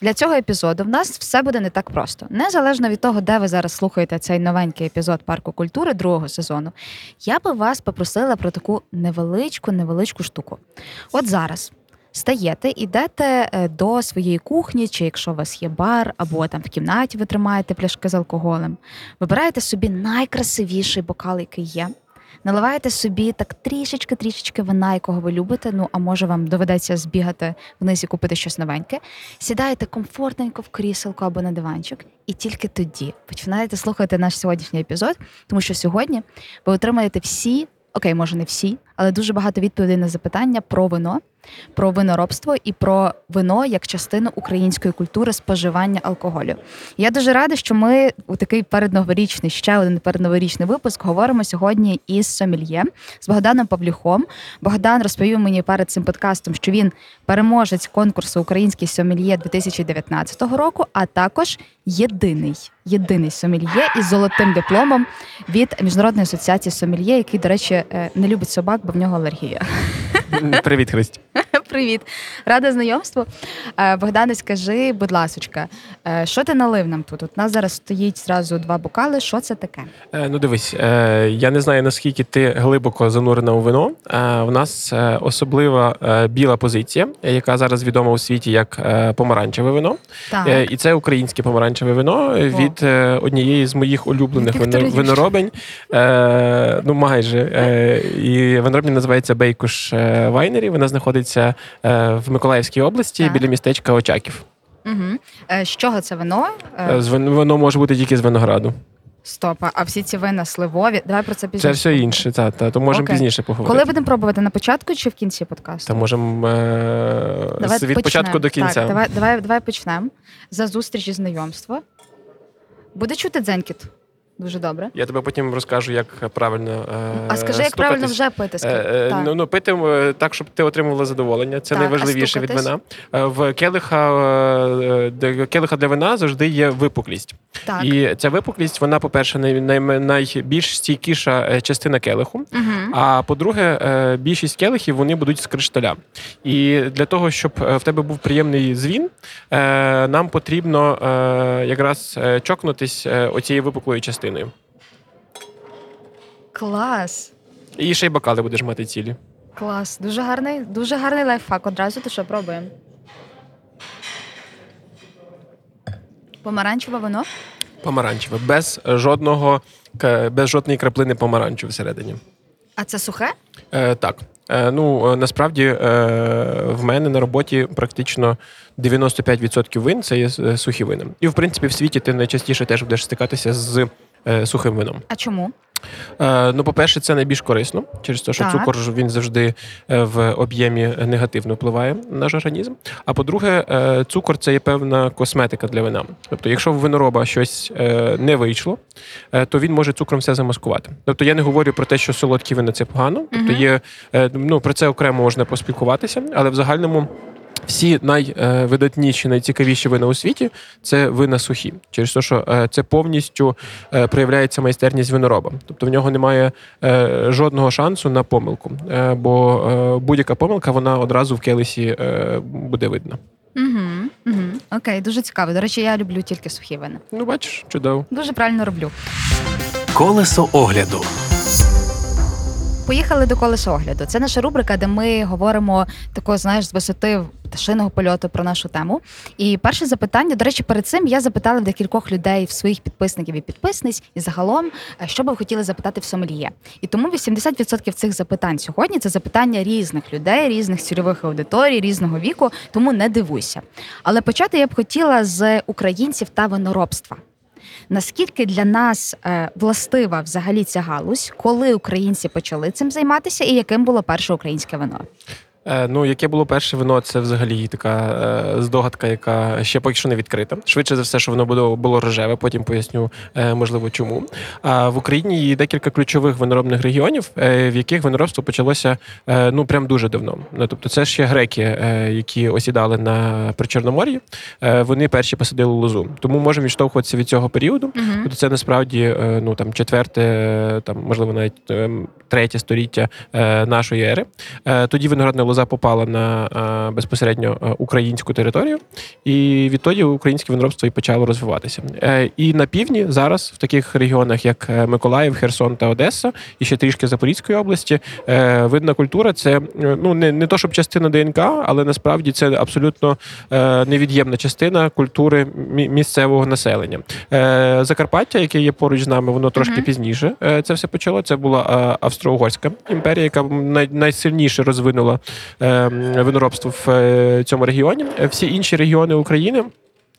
для цього епізоду в нас все буде не так просто. Незалежно від того, де ви зараз слухаєте цей новенький епізод парку культури другого сезону, я би вас попросила про таку невеличку, невеличку штуку. От зараз. Стаєте, ідете е, до своєї кухні, чи якщо у вас є бар, або там в кімнаті ви тримаєте пляшки з алкоголем, вибираєте собі найкрасивіший бокал, який є. Наливаєте собі так трішечки-трішечки вина, якого ви любите. Ну а може вам доведеться збігати вниз і купити щось новеньке. Сідаєте комфортненько в кріселку або на диванчик, і тільки тоді починаєте слухати наш сьогоднішній епізод, тому що сьогодні ви отримаєте всі, окей, може не всі, але дуже багато відповідей на запитання про вино про виноробство і про вино як частину української культури споживання алкоголю. Я дуже рада, що ми у такий передноворічний, ще один передноворічний випуск говоримо сьогодні із Сомельє, з Богданом Павлюхом. Богдан розповів мені перед цим подкастом, що він переможець конкурсу Український Сомельє 2019 року, а також єдиний єдиний сомельє із золотим дипломом від міжнародної асоціації Сомельє, який, до речі, е, не любить собак, бо в нього алергія. Привіт, Христі. Привіт, рада знайомству. Е, Богдане, скажи, будь ласочка, е, що ти налив нам тут? От у нас зараз стоїть зразу два бокали. Що це таке? Е, ну, дивись, я не знаю наскільки ти глибоко занурена у вино. В нас особлива біла позиція, яка зараз відома у світі як помаранчеве вино. Так. І це українське помаранчеве вино від однієї з моїх улюблених виноробень. Ну, майже. І виноробня називається Бейкуш Вайнері. Вона знаходиться Е, в Миколаївській області так. біля містечка Очаків. Угу. З чого це вино? Е, воно може бути тільки з винограду. Стоп, а всі ці вина сливові. Давай про це пізніше. Це все інше, та, та то можемо пізніше поговорити. Коли будемо пробувати на початку чи в кінці подкасту? Та можемо е- від почнем. початку до кінця. Так, Давай давай, давай почнемо. За зустріч і знайомство. Буде чути дзенькіт? Дуже добре. Я тебе потім розкажу, як правильно. Е, а скажи, як правильно вже пити? Е, е, так. Ну ну пити так, щоб ти отримувала задоволення. Це так, найважливіше від вина. В келиха келиха для вина завжди є випуклість. Так. І ця випуклість, вона, по-перше, най, най, найбільш стійкіша частина келиху. Угу. А по-друге, більшість келихів вони будуть з кришталя. І для того, щоб в тебе був приємний звін, нам потрібно якраз чокнутись оцією випуклою частиною частиною. Клас. І ще й бокали будеш мати цілі. Клас. Дуже гарний, дуже гарний лайфхак. Одразу то що пробуємо. Помаранчеве вино? Помаранчеве. Без жодного, без жодної краплини помаранчу всередині. А це сухе? Е, Так. Е, Ну е, насправді е, в мене на роботі практично 95% вин це є е, сухі вини. І в принципі в світі ти найчастіше теж будеш стикатися з сухим вином. А чому? Е, ну, по-перше, це найбільш корисно, через те, що так. цукор він завжди е, в об'ємі негативно впливає на наш організм. А по-друге, цукор це є певна косметика для вина. Тобто, якщо в винороба щось не вийшло, то він може цукром все замаскувати. Тобто я не говорю про те, що солодкі вина це погано. Тобто є ну про це окремо можна поспілкуватися, але в загальному. Всі найвидатніші, найцікавіші вина у світі це вина сухі, через те, що е, це повністю е, проявляється майстерність винороба. Тобто в нього немає е, жодного шансу на помилку, бо будь-яка помилка вона одразу в келесі буде видна. Угу, угу. Окей, дуже цікаво. До речі, я люблю тільки сухі вина. Ну, бачиш, чудово. Дуже правильно роблю. Колесо огляду. Поїхали до колеса огляду. Це наша рубрика, де ми говоримо такого, знаєш, з висоти пташиного польоту про нашу тему. І перше запитання, до речі, перед цим я запитала декількох людей, в своїх підписників і підписниць, і загалом, е, що би ви хотіли запитати в сомельє. І тому 80% цих запитань сьогодні це запитання різних людей, різних цільових аудиторій, різного віку. Тому не дивуйся. Але почати я б хотіла з українців та виноробства. Наскільки для нас е, властива взагалі ця галузь, коли українці почали цим займатися, і яким було перше українське вино? Е, Ну, яке було перше вино, це взагалі така е, здогадка, яка ще поки що не відкрита. Швидше за все, що воно було, було рожеве, потім поясню, е, можливо, чому. А в Україні є декілька ключових виноробних регіонів, е, в яких виноробство почалося е, ну прям дуже давно. Ну, тобто, це ще греки, е, які осідали на Причорномор'ї. Е, Вони перші посадили лозу. Тому можемо відштовхуватися від цього періоду. Угу. Тобто це насправді е, ну там четверте, там можливо навіть е, третє століття е, нашої ери. Е, Тоді виноградна лоза попала на е, безпосередньо е, українську територію, і відтоді українське виноробство і почало розвиватися. Е, І на півдні зараз, в таких регіонах, як Миколаїв, Херсон та Одеса, і ще трішки Запорізької області, винна культура це ну не, не то, щоб частина ДНК, але насправді це абсолютно невід'ємна частина культури мі- місцевого населення. Закарпаття, яке є поруч з нами, воно трошки Мгм. пізніше це все почало. Це була Австро-Угорська імперія, яка най- найсильніше розвинула е, виноробство в е, цьому регіоні. Всі інші регіони України.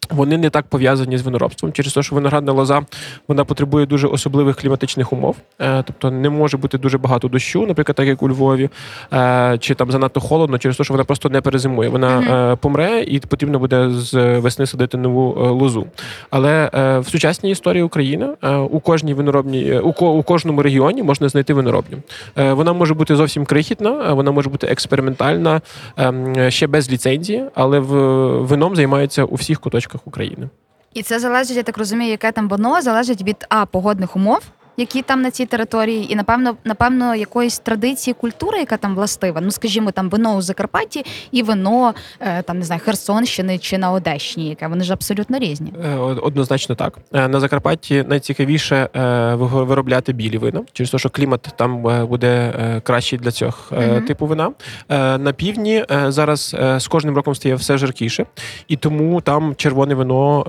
Вони не так пов'язані з виноробством через те, що виноградна лоза вона потребує дуже особливих кліматичних умов. Е, тобто не може бути дуже багато дощу, наприклад, так як у Львові, е, чи там занадто холодно, через те, що вона просто не перезимує. Вона е, помре, і потрібно буде з весни садити нову лозу. Але в сучасній історії України у кожній виноробній у, ко- у кожному регіоні можна знайти виноробню. Вона може бути зовсім крихітна, вона може бути експериментальна, ем, ще без ліцензії, але в вином займаються у всіх куточках України. І це залежить, я так розумію, яке там воно залежить від а погодних умов. Які там на цій території, і напевно, напевно, якоїсь традиції культури, яка там властива. Ну, скажімо, там вино у Закарпатті і вино е, там не знаю Херсонщини чи на Одещині, яке вони ж абсолютно різні. Е, Однозначно так. Е, На Закарпатті найцікавіше виробляти білі вина, через те, що клімат там буде кращий для цього Мгм. типу вина. На півдні зараз з кожним роком стає все жаркіше, і тому там червоне вино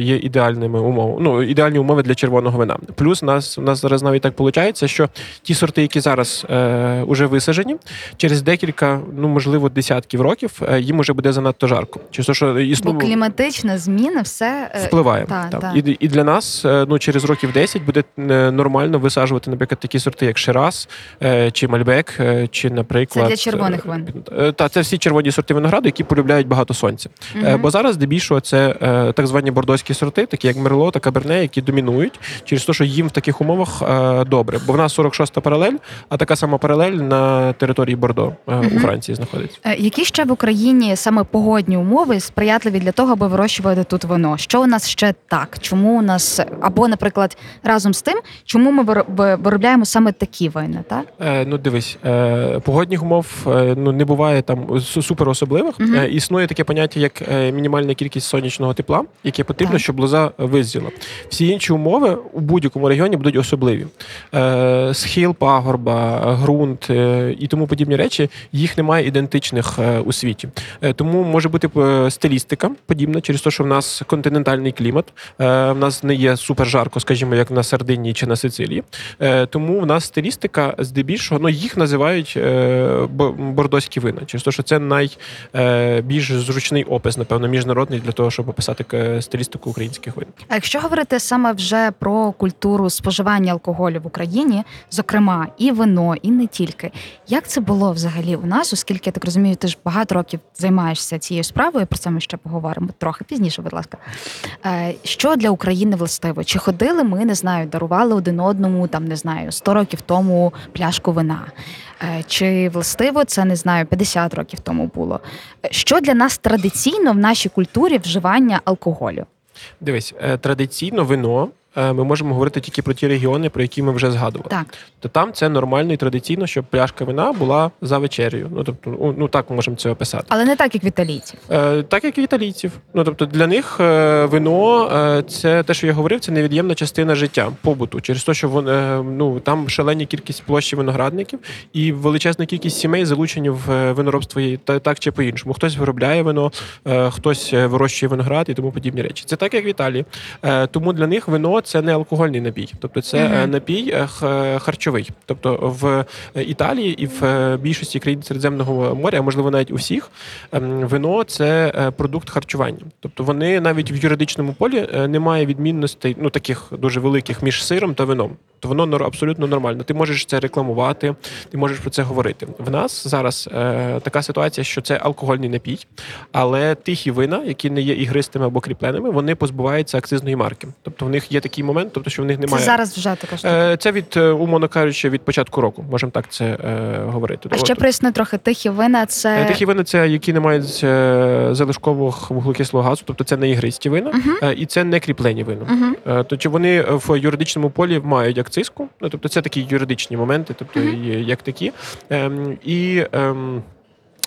є ідеальними умовами. Ну, ідеальні умови для червоного вина. Плюс у нас, у нас зараз навіть так виходить, що ті сорти, які зараз е, уже висаджені, через декілька, ну можливо, десятків років е, їм уже буде занадто жарко. Через те, що Бо існує кліматична зміна все е, впливає. та, та. І, і для нас е, ну, через років 10 буде нормально висаджувати, наприклад, такі сорти, як Шираз, е, чи Мальбек, е, чи, наприклад. Це для червоних вин. е, Та, це всі червоні сорти винограду, які полюбляють багато сонця. Е, Бо зараз здебільшого це е, так звані бордоські сорти, такі як Мерло та Каберне, які домінують через те, що їм в таких умовах е, добре. Бо в нас 46-та паралель, а така сама паралель на території Бордо е, у Франції знаходиться. Е, Які ще в Україні саме погодні умови сприятливі для того, аби вирощувати тут вино? Що у нас ще так? Чому у нас або, наприклад, разом з тим, чому ми виро- виробляємо саме такі вина? Так Е, ну, дивись, е, погодних умов е, ну, не буває там су- супер особливих. Мгм. Е, існує таке поняття, як мінімальна кількість сонячного тепла, яке потрібно, Так. щоб лоза визріла. Всі інші умови у будь-якому регіоні будуть особливі. Е, схил пагорба, ґрунт е, і тому подібні речі, їх немає ідентичних е, у світі. Тому може бути стилістика подібна, через те, що в нас континентальний клімат, в нас не є супер жарко, скажімо, як на Сардинії чи на Сицилії. Тому в нас стилістика здебільшого, ну їх називають бордоські вина, через те, що це найбільш зручний опис, напевно, міжнародний для того, щоб описати стилістику українських вин. а якщо говорити саме вже про культуру споживання алкоголю в Україні, зокрема і вино, і не тільки, як це було взагалі у нас, оскільки я так розумію, ти ж багато років займаєшся цією справою. Про це ми ще поговоримо трохи пізніше, будь ласка. Е, Що для України властиво? Чи ходили ми, не знаю, дарували один одному, там не знаю, 100 років тому пляшку вина? Е, Чи властиво це не знаю, 50 років тому було? Що для нас традиційно в нашій культурі вживання алкоголю? Дивись, е, традиційно вино. Е, Ми можемо говорити тільки про ті регіони, про які ми вже згадували. Так, То там це нормально і традиційно, щоб пляшка вина була за вечерею. Ну тобто, ну, ну так ми можемо це описати. але не так, як в італійців. Е, так як і італійців. Ну тобто для них е, вино е, це те, що я говорив, це невід'ємна частина життя, побуту. Через те, що вон, е, ну там шалені кількість площі виноградників і величезна кількість сімей залучені в виноробство та так чи по-іншому. Хтось виробляє вино, хтось вирощує виноград і тому подібні речі. Це так, як в Італії. Тому для них вино це не алкогольний напій, тобто це е, напій е, харчовий. Тобто в е, Італії і в більшості країн Середземного моря, а можливо навіть у всіх, ем, вино це продукт харчування. Тобто вони навіть в юридичному полі немає відмінностей, ну таких дуже великих між сиром та вином. То воно абсолютно нормально. Ти можеш це рекламувати, ти можеш про це говорити. В нас зараз е, така ситуація, що це алкогольний напій, але тихі вина, які не є ігристими або кріпленими, вони позбуваються акцизної марки. Тобто в них є такий момент, тобто що в них Це немає. зараз вже така штука. Е, Це від, е, умовно кажучи, від початку року, можемо так це е, говорити. А ще проясни трохи тихі вина. Е, Це Тихі вина це які не мають е, залишкового вуглекислого газу, тобто це не ігристі вина, е, і це не кріплені вина. Мгм. Е, То чи вони в юридичному полі мають акцизку? Ну тобто це такі юридичні моменти, тобто є як такі. Ем, І ем, е,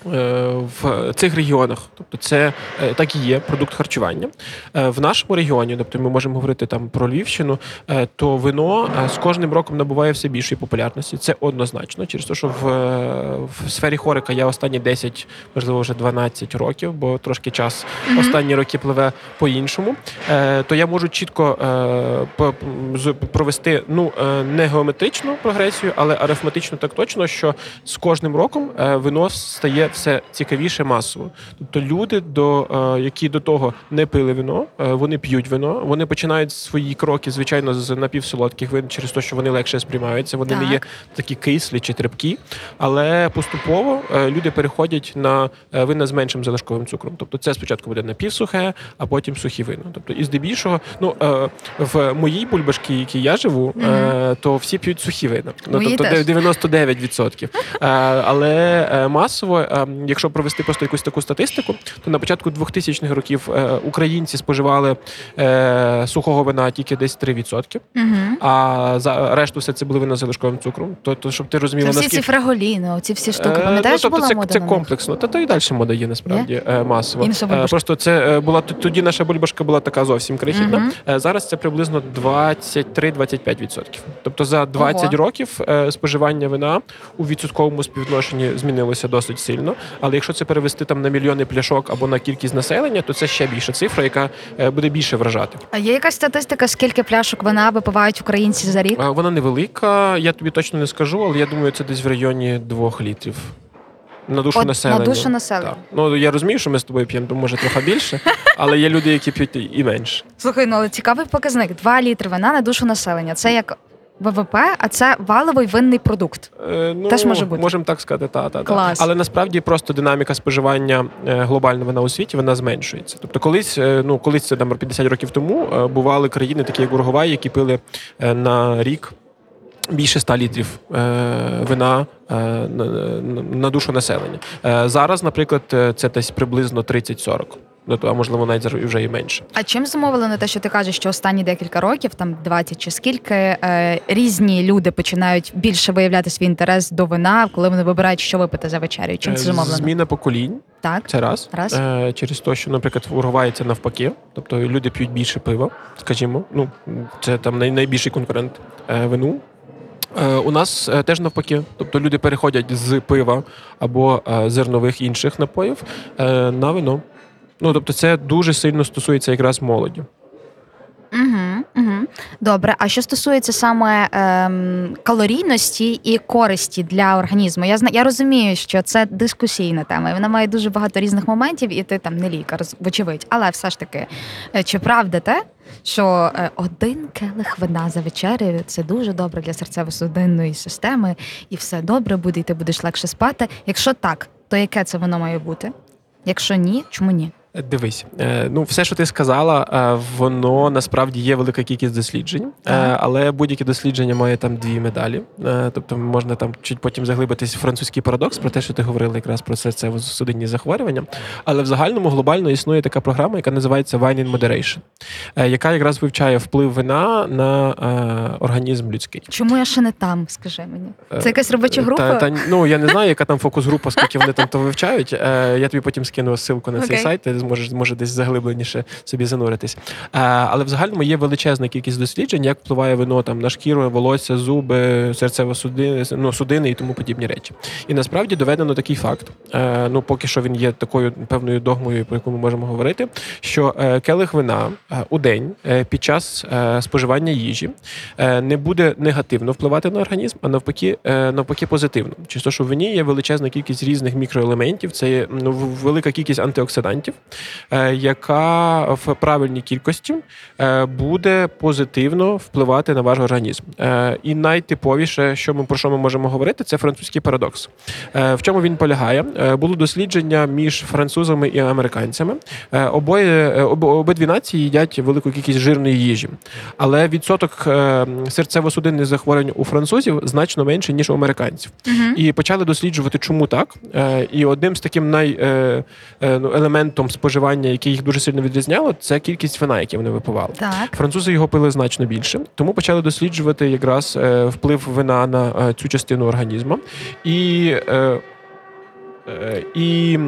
в цих регіонах, тобто це е, так і є продукт харчування. Е, В нашому регіоні, тобто ми можемо говорити там про Львівщину, е, то вино е, з кожним роком набуває все більшої популярності. Це однозначно, через те, що в, е, в сфері хорика я останні 10, можливо, вже 12 років, бо трошки час Мгм. останні роки пливе по-іншому. Е, То я можу чітко е, провести ну е, не геометричну прогресію, але арифметично так точно, що з кожним роком е, вино стає все цікавіше масово. Тобто люди, до е, які до того не пили вино, е, вони п'ють вино, вони починають свої кроки, звичайно, з напівсолодких вин через те, що вони легше сприймаються. Вони не є такі кислі чи трепкі, але поступово е, люди переходять на вина з меншим залишковим цукром. Тобто це спочатку буде напівсухе, а потім сухі вина. Тобто, і здебільшого, ну в моїй бульбашці, в якій я живу, то всі п'ють сухі вина. Ну Мої тобто теж. 99%. Е, але масово, якщо провести просто якусь таку статистику, то на початку 2000-х років е, українці споживали е, сухого вина тільки десь 3%, Мгм. а за решту все це були вина з залишковим цукром. Тобто, щоб ти Це розуміла, всі ці наскільки фраголіни, оці всі штуки. Е, Пам'ятаєш, ну, тобто це, мода це комплексно. Та то і далі мода є насправді е, масово. Просто це була тоді наша бульбашка була така зовсім крихітна. Е, Зараз це приблизно 23-25%. Тобто за 20 Ого. років споживання вина у відсотковому співвідношенні змінилося досить сильно. Але якщо це перевести там на мільйони пляшок або на кількість населення, то це ще більша цифра, яка е, буде більше вражати. А є якась статистика, скільки пляшок вина випивають українці за рік? Вона невелика, я тобі точно не скажу, але я думаю, це десь в районі 2 літрів. На душу От, населення. на душу населення. Так. Ну я розумію, що ми з тобою п'ємо, то може трохи більше, але є люди, які п'ють і менше. Слухай, ну але цікавий показник: 2 літри вина на душу населення. Це як ВВП, а це валовий винний продукт. Е, ну, Теж може бути. Можемо так сказати, та, та, та. Але насправді просто динаміка споживання е, глобального вина у світі вона зменшується. Тобто, колись, е, ну колись це там 50 років тому е, бували країни, такі як Уругвай, які пили на рік. Більше 100 літрів е, вина е, на, на, душу населення. Е, зараз, наприклад, це десь приблизно 30-40. Ну, то, а можливо, навіть вже і менше. А чим зумовлено те, що ти кажеш, що останні декілька років, там 20 чи скільки, е, різні люди починають більше виявляти свій інтерес до вина, коли вони вибирають, що випити за вечерю? Чим Е, це зумовлено? Зміна поколінь. Так. Це раз. Раз. Е, через те, що, наприклад, в навпаки. Тобто люди п'ють більше пива, скажімо. Ну, це там най- найбільший конкурент вину. У нас теж навпаки. Тобто люди переходять з пива або зернових інших напоїв на вино. Ну, тобто, це дуже сильно стосується якраз молоді. Угу, угу. Добре. А що стосується саме ем, калорійності і користі для організму, я я розумію, що це дискусійна тема, і вона має дуже багато різних моментів, і ти там не лікар, вочевидь. Але все ж таки, е, чи правда те, що е, один келих вина за вечерею це дуже добре для серцево-судинної системи, і все добре буде, і ти будеш легше спати. Якщо так, то яке це воно має бути? Якщо ні, чому ні? Дивись, е, ну все, що ти сказала, е, воно насправді є велика кількість досліджень, е, але будь-яке дослідження має там дві медалі. Тобто можна там чуть потім заглибитись в французький парадокс про те, що ти говорила якраз про серцево-судинні захворювання. Але в загальному глобально існує така програма, яка називається Wine in Moderation, яка якраз вивчає вплив вина на організм людський. Чому я ще не там? Скажи мені, це якась робоча група? Та, та, ну я не знаю, яка там фокус-група, скільки вони там то вивчають. Я тобі потім скину ссылку на цей Окей. сайт, ти зможе може десь заглибленіше собі зануритись. Але в загальному є величезна кількість досліджень, як впливає вино там на шкіру, волосся, зуби, серцево судини, ну, судини і тому подібні речі. І насправді доведено такий факт. Е, ну поки що він є такою певною догмою, про яку ми можемо говорити, що е, келих вина е, у день під час споживання їжі не буде негативно впливати на організм, а навпаки, навпаки, позитивно. Те, що в вині є величезна кількість різних мікроелементів, це є ну, велика кількість антиоксидантів, яка в правильній кількості е, буде позитивно впливати на ваш організм. Е, І найтиповіше, що ми про що ми можемо говорити, це французький парадокс. Е, В чому він полягає? Е, Було дослідження між французами і американцями. Е, Обоє е, обидві нації їдять велику кількість жирної їжі, але відсоток е, серцево-судинних захворювань у французів значно менше ніж у американців. І почали досліджувати, чому так. Е, І одним з таким най, е, е, ну, елементом споживання, яке їх дуже сильно відрізняло, це кількість вина, яке вони випивали. Так. Французи його пили значно більше, тому почали досліджувати якраз е, вплив вина на е, цю частину організму. І, е, і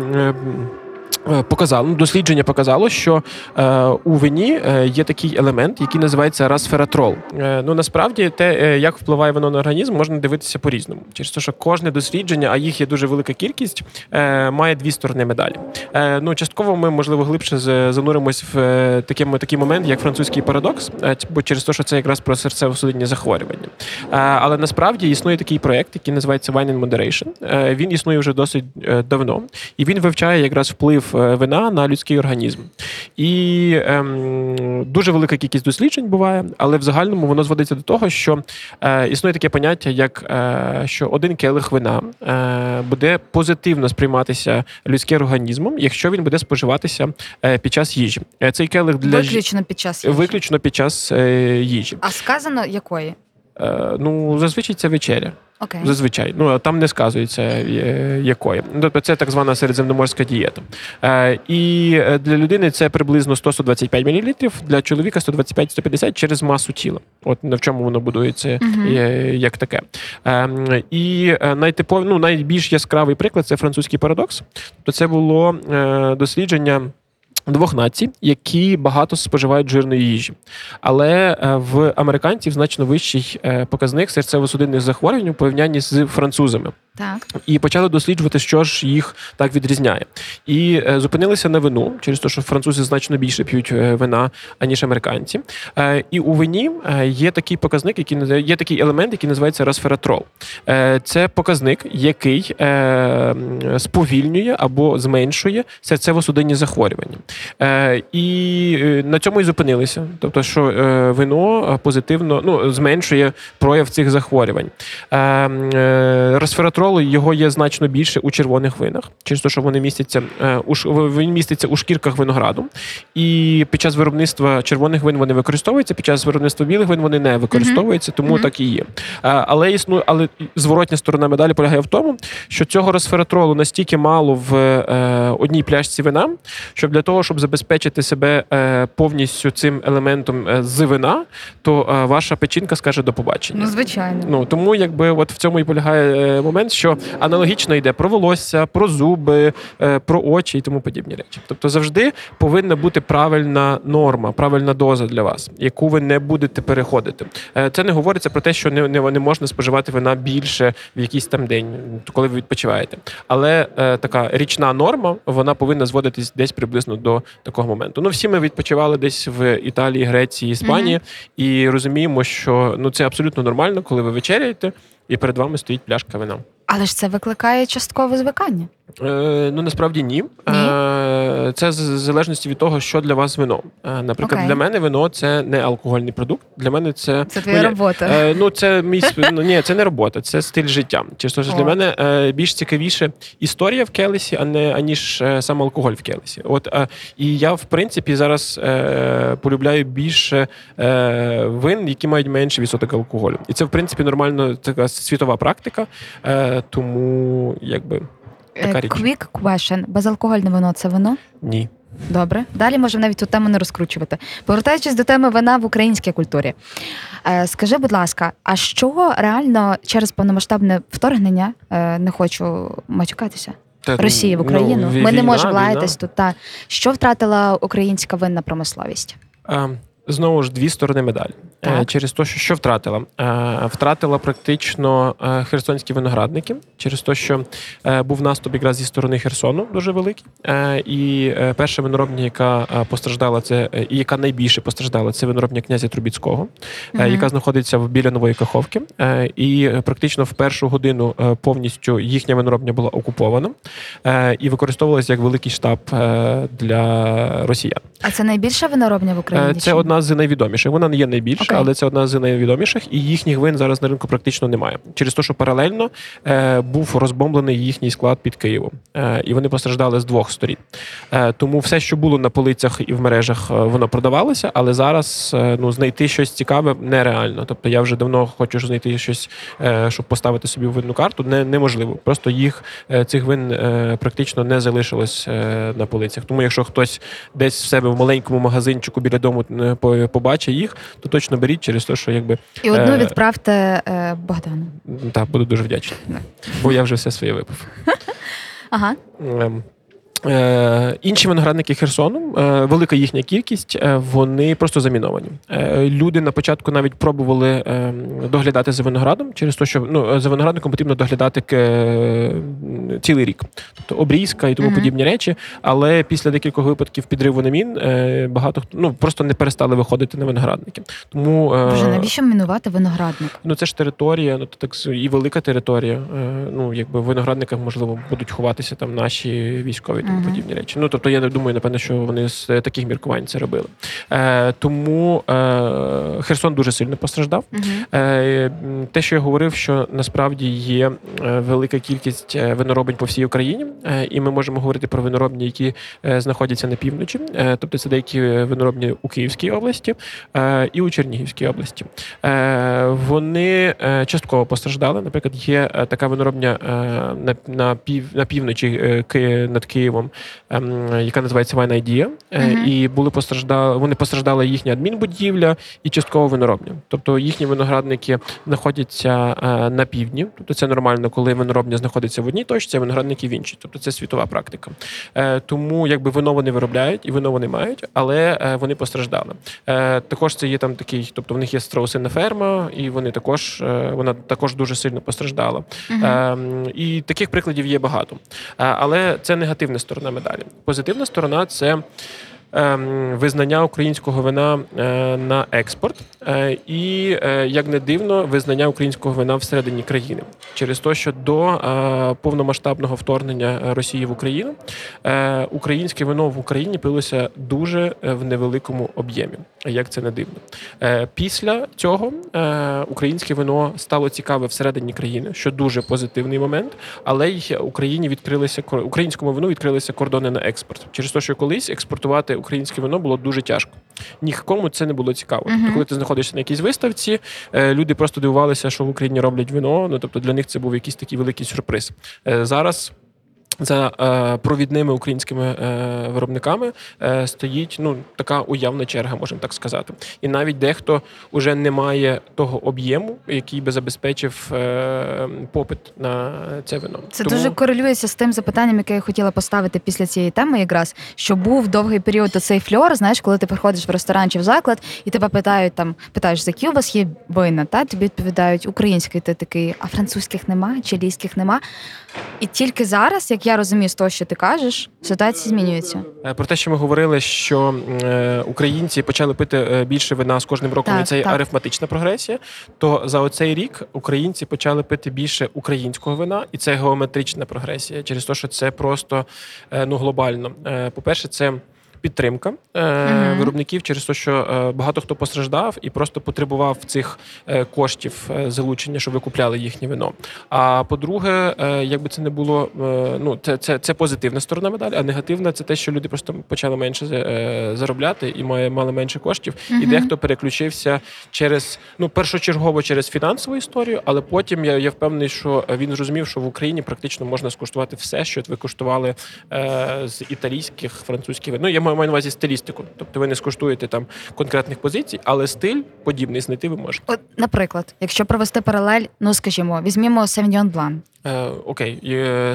Показало, ну, дослідження показало, що е, у вині е, є такий елемент, який називається расфератрол. Е, ну насправді те, е, як впливає воно на організм, можна дивитися по-різному. Через те, що кожне дослідження, а їх є дуже велика кількість, е, має дві сторони медалі. Е, ну, частково ми, можливо, глибше зануримось в е, такий, момент, як французький парадокс, е, бо через те, що це якраз про серцево-судинні захворювання. Е, але насправді існує такий проєкт, який називається Wine in Moderation. Е, він існує вже досить е, давно, і він вивчає якраз вплив е, вина на людський організм. І ем, дуже велика кількість досліджень буває, але в загальному воно зводиться до того, що е, існує таке поняття, як е, що один келих вина е, буде позитивно сприйматися людським організмом, якщо він буде споживатися е, під час їжі. Е, Цей келих для Виключно під час їжі. виключно під час е, їжі. А сказано якої? Е, ну зазвичай це вечеря. Окей. Зазвичай, ну там не сказується е, якої. Тобто це так звана середземноморська дієта. Е, і для людини це приблизно 100-125 мл, для чоловіка 125-150 через масу тіла. От в чому воно будується е, як таке. Е, і е, найтипов, ну, найбільш яскравий приклад це французький парадокс. Тобто це було дослідження. Двох націй, які багато споживають жирної їжі, але е, в американців значно вищий е, показник серцево-судинних захворювань у порівнянні з французами, Так. і почали досліджувати, що ж їх так відрізняє. І е, зупинилися на вину через те, що французи значно більше п'ють е, вина аніж американці. Е, І у вині є такий показник, який є такий елемент, який називається расфератрол. Е, Це показник, який е, сповільнює або зменшує серцево-судинні захворювання. Е, І е, на цьому і зупинилися. Тобто, що е, вино е, позитивно ну, зменшує прояв цих захворювань. Е, е, Resveratrol його є значно більше у червоних винах, через те, що вони містяться е, у він міститься у шкірках винограду. І під час виробництва червоних вин вони використовуються, під час виробництва білих вин вони не використовуються, тому Мгм. так і є. Е, Але існує, але зворотня сторона медалі полягає в тому, що цього resveratrol настільки мало в е, одній пляшці вина, щоб для того, щоб забезпечити себе е, повністю цим елементом е, з вина, то е, ваша печінка скаже до побачення. Ну, звичайно. Ну тому якби от в цьому і полягає момент, що аналогічно йде про волосся, про зуби, про очі і тому подібні речі. Тобто завжди повинна бути правильна норма, правильна доза для вас, яку ви не будете переходити. Це не говориться про те, що не, не, не можна споживати вина більше в якийсь там день, коли ви відпочиваєте. Але е, така річна норма вона повинна зводитись десь приблизно до такого моменту. Ну всі ми відпочивали десь в Італії, Греції, Іспанії, і розуміємо, що ну це абсолютно нормально, коли ви вечеряєте, і перед вами стоїть пляшка вина. Але ж це викликає часткове звикання. Е, ну насправді ні. Е, це з в залежності від того, що для вас вино. Е, наприклад, Окей. для мене вино це не алкогольний продукт. Для мене це Це твоя ну, робота. Е, ну, це мій ну, ні, це не робота, це стиль життя. Чесно ж, для мене е, більш цікавіше історія в келесі, а не аніж е, сам алкоголь в келесі. От е, і я, в принципі, зараз е, полюбляю більше е, вин, які мають менший відсоток алкоголю. І це, в принципі, нормально така світова практика. Е, тому якби така Е, річ. Quick question. Безалкогольне вино це вино? ні. Добре. Далі можемо навіть цю тему не розкручувати. Повертаючись до теми вина в українській культурі. Е, скажи, будь ласка, а що реально через повномасштабне вторгнення, е, не хочу матюкатися, Росії в ну, Україну. ві- Ми не можемо лаятись тут. Та що втратила українська винна промисловість? Е, Знову ж дві сторони медалі. Е, Так. Через те, що, що втратила? Е, Втратила практично е, херсонські виноградники, через те, що був наступ якраз зі сторони Херсону дуже великий. І перша виноробня, яка постраждала, це і яка найбільше постраждала, це виноробня князя Трубіцького, Мгм. яка знаходиться біля нової Каховки. І практично в першу годину повністю їхня виноробня була окупована і використовувалася як великий штаб для росіян. А це найбільша виноробня в Україні? Чи Це одна з найвідоміших. Вона не є найбільша, Окей. але це одна з найвідоміших, і їхніх вин зараз на ринку практично немає. Через те, що паралельно е, був розбомблений їхній склад під Києвом, е, і вони постраждали з двох сторін. Е, тому все, що було на полицях і в мережах, е, воно продавалося, але зараз е, ну знайти щось цікаве нереально. Тобто я вже давно хочу знайти щось, е, щоб поставити собі в винну карту. Не, неможливо. Просто їх е, цих вин е, практично не залишилось е, на полицях. Тому, якщо хтось десь в себе в маленькому магазинчику біля дому е, по- побачить їх, то точно беріть через те, що якби І одну е, відправте е, Богдану. так, буду дуже вдячний. Бо я вже все своє випив. Ага. Е, інші виноградники Херсону, е, велика їхня кількість, е, вони просто заміновані. Люди на початку навіть пробували доглядати за виноградом через те, що ну, за виноградником потрібно доглядати цілий рік, тобто обрізка і тому Мгм. подібні речі. Але після декількох випадків підриву на мін багато хто ну просто не перестали виходити на виноградники. Тому Боже, навіщо мінувати виноградник? Ну, це ж територія, ну то так і велика територія. Ну, якби в виноградниках, можливо, будуть ховатися там наші військові тому подібні речі. Ну, тобто, я не думаю, напевно, що вони з таких міркувань це робили. Е, Тому е, Херсон дуже сильно постраждав. Е, Те, що я говорив, що насправді є е, велика кількість е, виноробень по всій Україні, е, і ми можемо говорити про виноробні, які знаходяться на півночі, Е, тобто це деякі виноробні у Київській області е, і у Чернігівській області. Е, Вони частково постраждали. Наприклад, є така виноробня на, на, пів, на півночі над Києвом, ем, яка називається Вайна Idea, Е, Мгм. і були постраждали. Вони постраждала їхня адмінбудівля і частково виноробня. Тобто їхні виноградники знаходяться е, на півдні. Тобто це нормально, коли виноробня знаходиться в одній точці, а виноградники в іншій. Тобто це світова практика. Е, Тому якби вино вони виробляють і вино вони мають, але е, вони постраждали. Е, Також це є там такий, тобто в них є страусина ферма, і вони також е, вона також дуже сильно постраждала. Ем, І таких прикладів є багато. Е, Але це негативна сторона медалі. Позитивна сторона це. Ем, Визнання українського вина е, на експорт, е, і е, як не дивно, визнання українського вина всередині країни через те, що до повномасштабного вторгнення Росії в Україну українське вино в Україні пилося дуже в невеликому об'ємі. Як це не дивно. Після цього українське вино стало цікаве всередині країни, що дуже позитивний момент. Але й Україні відкрилися українському вину відкрилися кордони на експорт. Через те, що колись експортувати українське вино було дуже тяжко. Нікому це не було цікаво. Мгм. Тобто, коли ти знаходишся на якійсь виставці, е, люди просто дивувалися, що в Україні роблять вино. Ну тобто для них це був якийсь такий великий сюрприз. Е, Зараз. За е, провідними українськими е, виробниками е, стоїть ну така уявна черга, можемо так сказати. І навіть дехто уже не має того об'єму, який би забезпечив е, попит на це вино. Це Тому- дуже корелюється з тим запитанням, яке я хотіла поставити після цієї теми, якраз що був довгий період оцей фльор. Знаєш, коли ти приходиш в ресторан чи в заклад, і тебе питають там, питаєш, з які у вас є вина, та тобі відповідають український, ти такий, а французьких нема, чилійських нема. І тільки зараз, як я розумію з того, що ти кажеш, ситуація змінюється. Е, Про те, що ми говорили, що е, українці почали пити е, більше вина з кожним роком, Так, і це так. арифматична прогресія. То за оцей рік українці почали пити більше українського вина, і це геометрична прогресія через те, що це просто ну глобально. Е, По-перше, це. Підтримка е, Мгм. виробників через те, що е, багато хто постраждав і просто потребував цих е, коштів е, залучення, щоб ви купляли їхнє вино. А по-друге, е, якби це не було, е, ну це, це, це позитивна сторона медалі, а негативна це те, що люди просто почали менше е, заробляти і має, мали менше коштів. І дехто переключився через ну першочергово через фінансову історію, але потім я, я впевнений, що він зрозумів, що в Україні практично можна скуштувати все, що ви куштували е, з італійських, французьких вин. Ну я маю на увазі стилістику. Тобто ви не скуштуєте там конкретних позицій, але стиль подібний знайти ви можете. От, наприклад, якщо провести паралель, ну скажімо, візьмімо Sauvignon Blanc. Е, окей,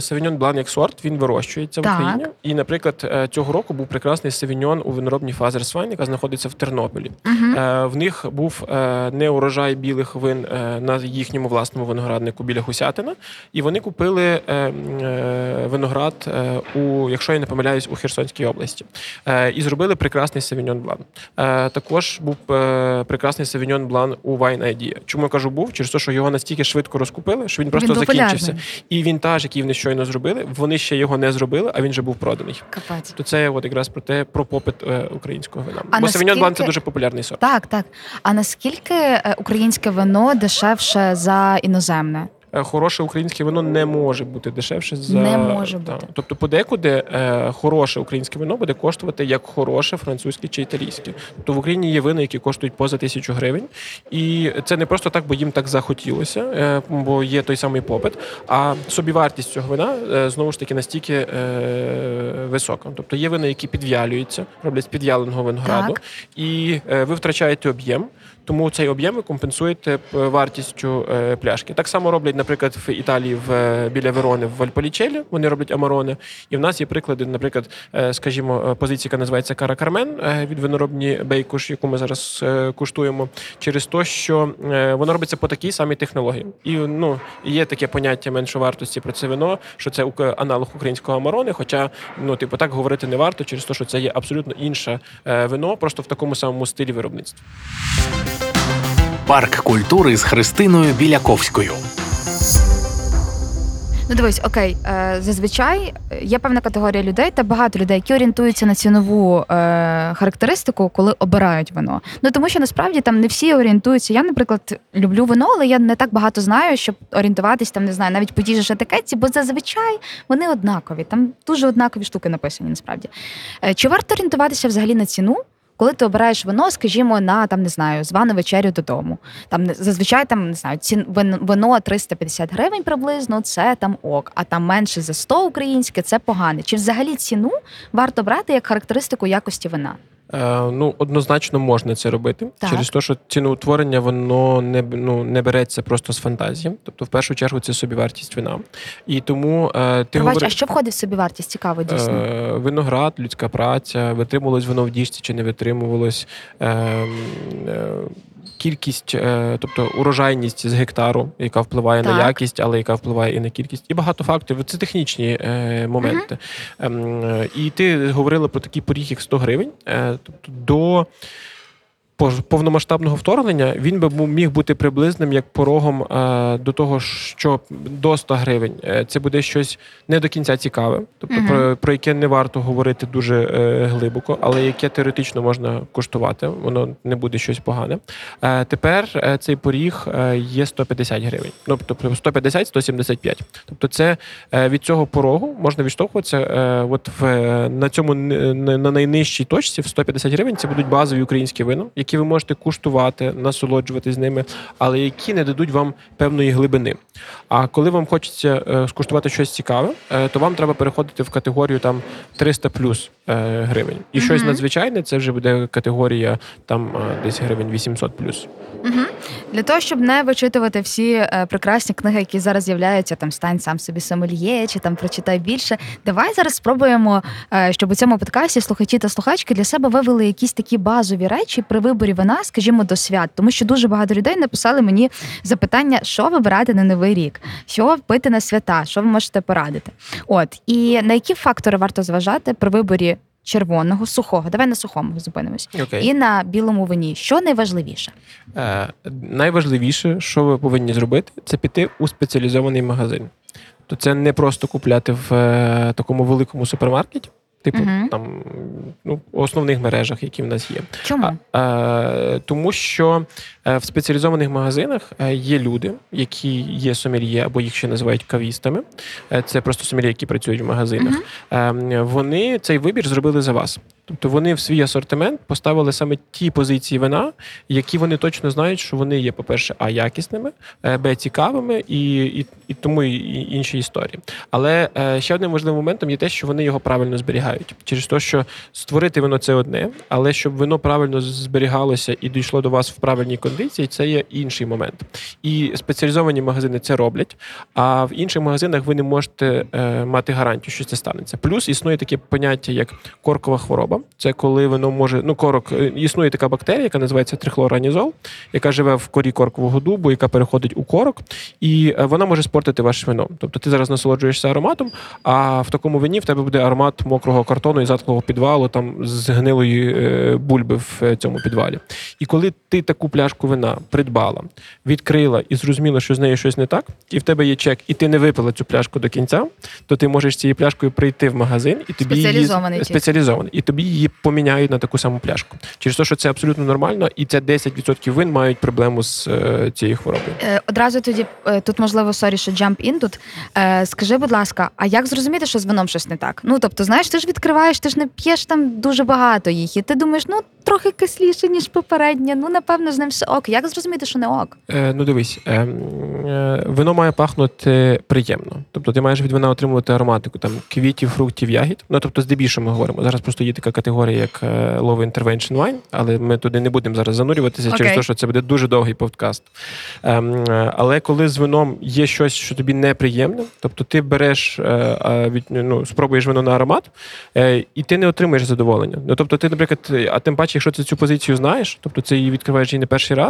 Савіньон Блан як сорт він вирощується в Україні. І, наприклад, е, цього року був прекрасний Савіньон у виноробній Father's Wine, яка знаходиться в Тернополі. Угу. Е, в них був е, не урожай білих вин е, на їхньому власному винограднику біля Хусятина, і вони купили е, е, виноград е, у, якщо я не помиляюсь, у Херсонській області. Е, і зробили прекрасний Савіньон Блан. Е, також був е, прекрасний Савіньон Блан у Wine ID. Чому я кажу був? Через те, що його настільки швидко розкупили, що він просто Він закінчився. І вінтаж, який вони щойно зробили, вони ще його не зробили, а він вже був проданий. Капець. То це от якраз про те про попит е, українського вина. А Бо Савіньон Блан це дуже популярний сорт. Так, так. А наскільки е, українське вино дешевше за іноземне? Е, Хороше українське вино не може бути дешевше за Не може Та. бути. Тобто, подекуди е, хороше українське вино буде коштувати як хороше французьке чи італійське. Тобто в Україні є вина, які коштують поза тисячу гривень, і це не просто так, бо їм так захотілося, е, бо є той самий попит. А собівартість цього вина знову ж таки настільки висока. Тобто є вина, які підв'ялюються, роблять з підв'яленого винограду, Так. і ви втрачаєте об'єм. Тому цей об'єм ви компенсуєте е, вартістю е, пляшки. Так само роблять, наприклад, в Італії в е, біля Верони в Вальполічелі. Вони роблять амарони. І в нас є приклади, наприклад, скажімо, позиція, яка називається Кара Кармен від виноробні Бейкуш, яку ми зараз куштуємо, через те, що воно робиться по такій самій технології. І ну є таке поняття меншовартості про це вино, що це аналог українського амарони. Хоча ну, типу, так говорити не варто, через те, що це є абсолютно інше вино, просто в такому самому стилі виробництва. Парк культури з Христиною Біляковською. Ну дивись, окей, е, зазвичай е, є певна категорія людей та багато людей, які орієнтуються на цінову е, характеристику, коли обирають вино. Ну тому що насправді там не всі орієнтуються. Я, наприклад, люблю вино, але я не так багато знаю, щоб орієнтуватись там, не знаю, навіть по тій ж етикетці, бо зазвичай вони однакові. Там дуже однакові штуки написані. Насправді, Е, чи варто орієнтуватися взагалі на ціну? Коли ти обираєш вино, скажімо, на там не знаю, звану вечерю додому. Там зазвичай там не знаю, цін вин- вино 350 гривень приблизно, це там ок, а там менше за 100 українське це погане. Чи взагалі ціну варто брати як характеристику якості вина? Е, ну, однозначно можна це робити Так. через те, що ціноутворення воно не ну, не береться просто з фантазії. Тобто, в першу чергу, це собівартість вина. І тому е, ти Пробач, говориш, а що входить в собі вартість? Цікаво, дійсно. Е, виноград, людська праця, витримувалось воно в діжці чи не витримувалось. Кількість, е, тобто урожайність з гектару, яка впливає Так. на якість, але яка впливає і на кількість, і багато факторів. Це технічні е, моменти. Угу. е, і ти говорила про такий поріг, як 100 гривень. Е, тобто до повномасштабного вторгнення він би міг бути приблизним як порогом е, до того, що до 100 гривень е, це буде щось не до кінця цікаве, тобто Мгм. про, про яке не варто говорити дуже е, глибоко, але яке теоретично можна куштувати, воно не буде щось погане. Тепер цей поріг є 150 гривень. Ну, тобто 150-175. Тобто, це від цього порогу можна відштовхуватися. От в на цьому на найнижчій точці в 150 гривень це будуть базові українські вина, які ви можете куштувати, насолоджуватись ними, але які не дадуть вам певної глибини. А коли вам хочеться е, скуштувати щось цікаве, е, то вам треба переходити в категорію там 300 плюс е, гривень. І щось надзвичайне, це вже буде категорія там десь гривень 800 плюс. Угу. Для того, щоб не вичитувати всі е, прекрасні книги, які зараз з'являються, там стань сам собі сомельє, чи там прочитай більше. Давай зараз спробуємо, е, щоб у цьому подкасті слухачі та слухачки для себе вивели якісь такі базові речі при виборі вина, скажімо, до свят. Тому що дуже багато людей написали мені запитання, що вибирати на новий рік, що пити на свята, що ви можете порадити. От і на які фактори варто зважати при виборі червоного, сухого. Давай на сухому зупинимось. Окей. І на білому вині. Що найважливіше? Е, найважливіше, що ви повинні зробити, це піти у спеціалізований магазин. То це не просто купляти в е, такому великому супермаркеті, типу Мгм. там ну, основних мережах, які в нас є. Чому? А, е, тому що в спеціалізованих магазинах е, є люди, які є сомельє, або їх ще називають кавістами. Е, Це просто сомельє, які працюють в магазинах. Е, Вони цей вибір зробили за вас. Тобто вони в свій асортимент поставили саме ті позиції вина, які вони точно знають, що вони є, по-перше, а якісними, е, б цікавими і і, і тому і інші історії. Але е, ще одним важливим моментом є те, що вони його правильно зберігають. Через те, що створити вино це одне, але щоб вино правильно зберігалося і дійшло до вас в правильній кондиції, це є інший момент. І спеціалізовані магазини це роблять. А в інших магазинах ви не можете е, мати гарантію, що це станеться. Плюс існує таке поняття, як коркова хвороба. Це коли воно може ну корок е, існує така бактерія, яка називається трихлоранізол, яка живе в корі коркового дубу, яка переходить у корок, і е, вона може спортити ваше вино. Тобто ти зараз насолоджуєшся ароматом, а в такому вині в тебе буде аромат мокрого картону і затклого підвалу, там з гнилої е, бульби в цьому підвалі. І коли ти таку пляшку вина придбала, відкрила і зрозуміла, що з нею щось не так, і в тебе є чек, і ти не випила цю пляшку до кінця, то ти можеш цією пляшкою прийти в магазин і тобі Спеціалізований її спеціалізований, і тобі її поміняють на таку саму пляшку. Через те, що це абсолютно нормально, і це 10% вин мають проблему з е, цією хворобою. Е, Одразу тоді е, тут можливо sorry, що jump in тут. Е, Скажи, будь ласка, а як зрозуміти, що з вином щось не так? Ну тобто, знаєш, ти ж відкриваєш, ти ж не п'єш там дуже багато їх, і ти думаєш, ну трохи кисліше, ніж попереднє. Ну напевно, з ним все ок. Як зрозуміти, що не ок? Е, ну дивись, е, е, вино має пахнути приємно. Тобто ти маєш від вина отримувати ароматику там квітів, фруктів, ягід. Ну тобто, здебільшого ми говоримо. Зараз просто є така категорія, як е, Low Intervention Wine, але ми туди не будемо зараз занурюватися Окей. через те, що це буде дуже довгий подкаст. Ем, е, але коли з вином є щось, що тобі неприємне, тобто ти береш е, е, від, ну, спробуєш вино на аромат, е, і ти не отримуєш задоволення. Ну тобто, ти, наприклад, а тим паче, якщо ти цю позицію знаєш, тобто це її відкриваєш її не перший раз,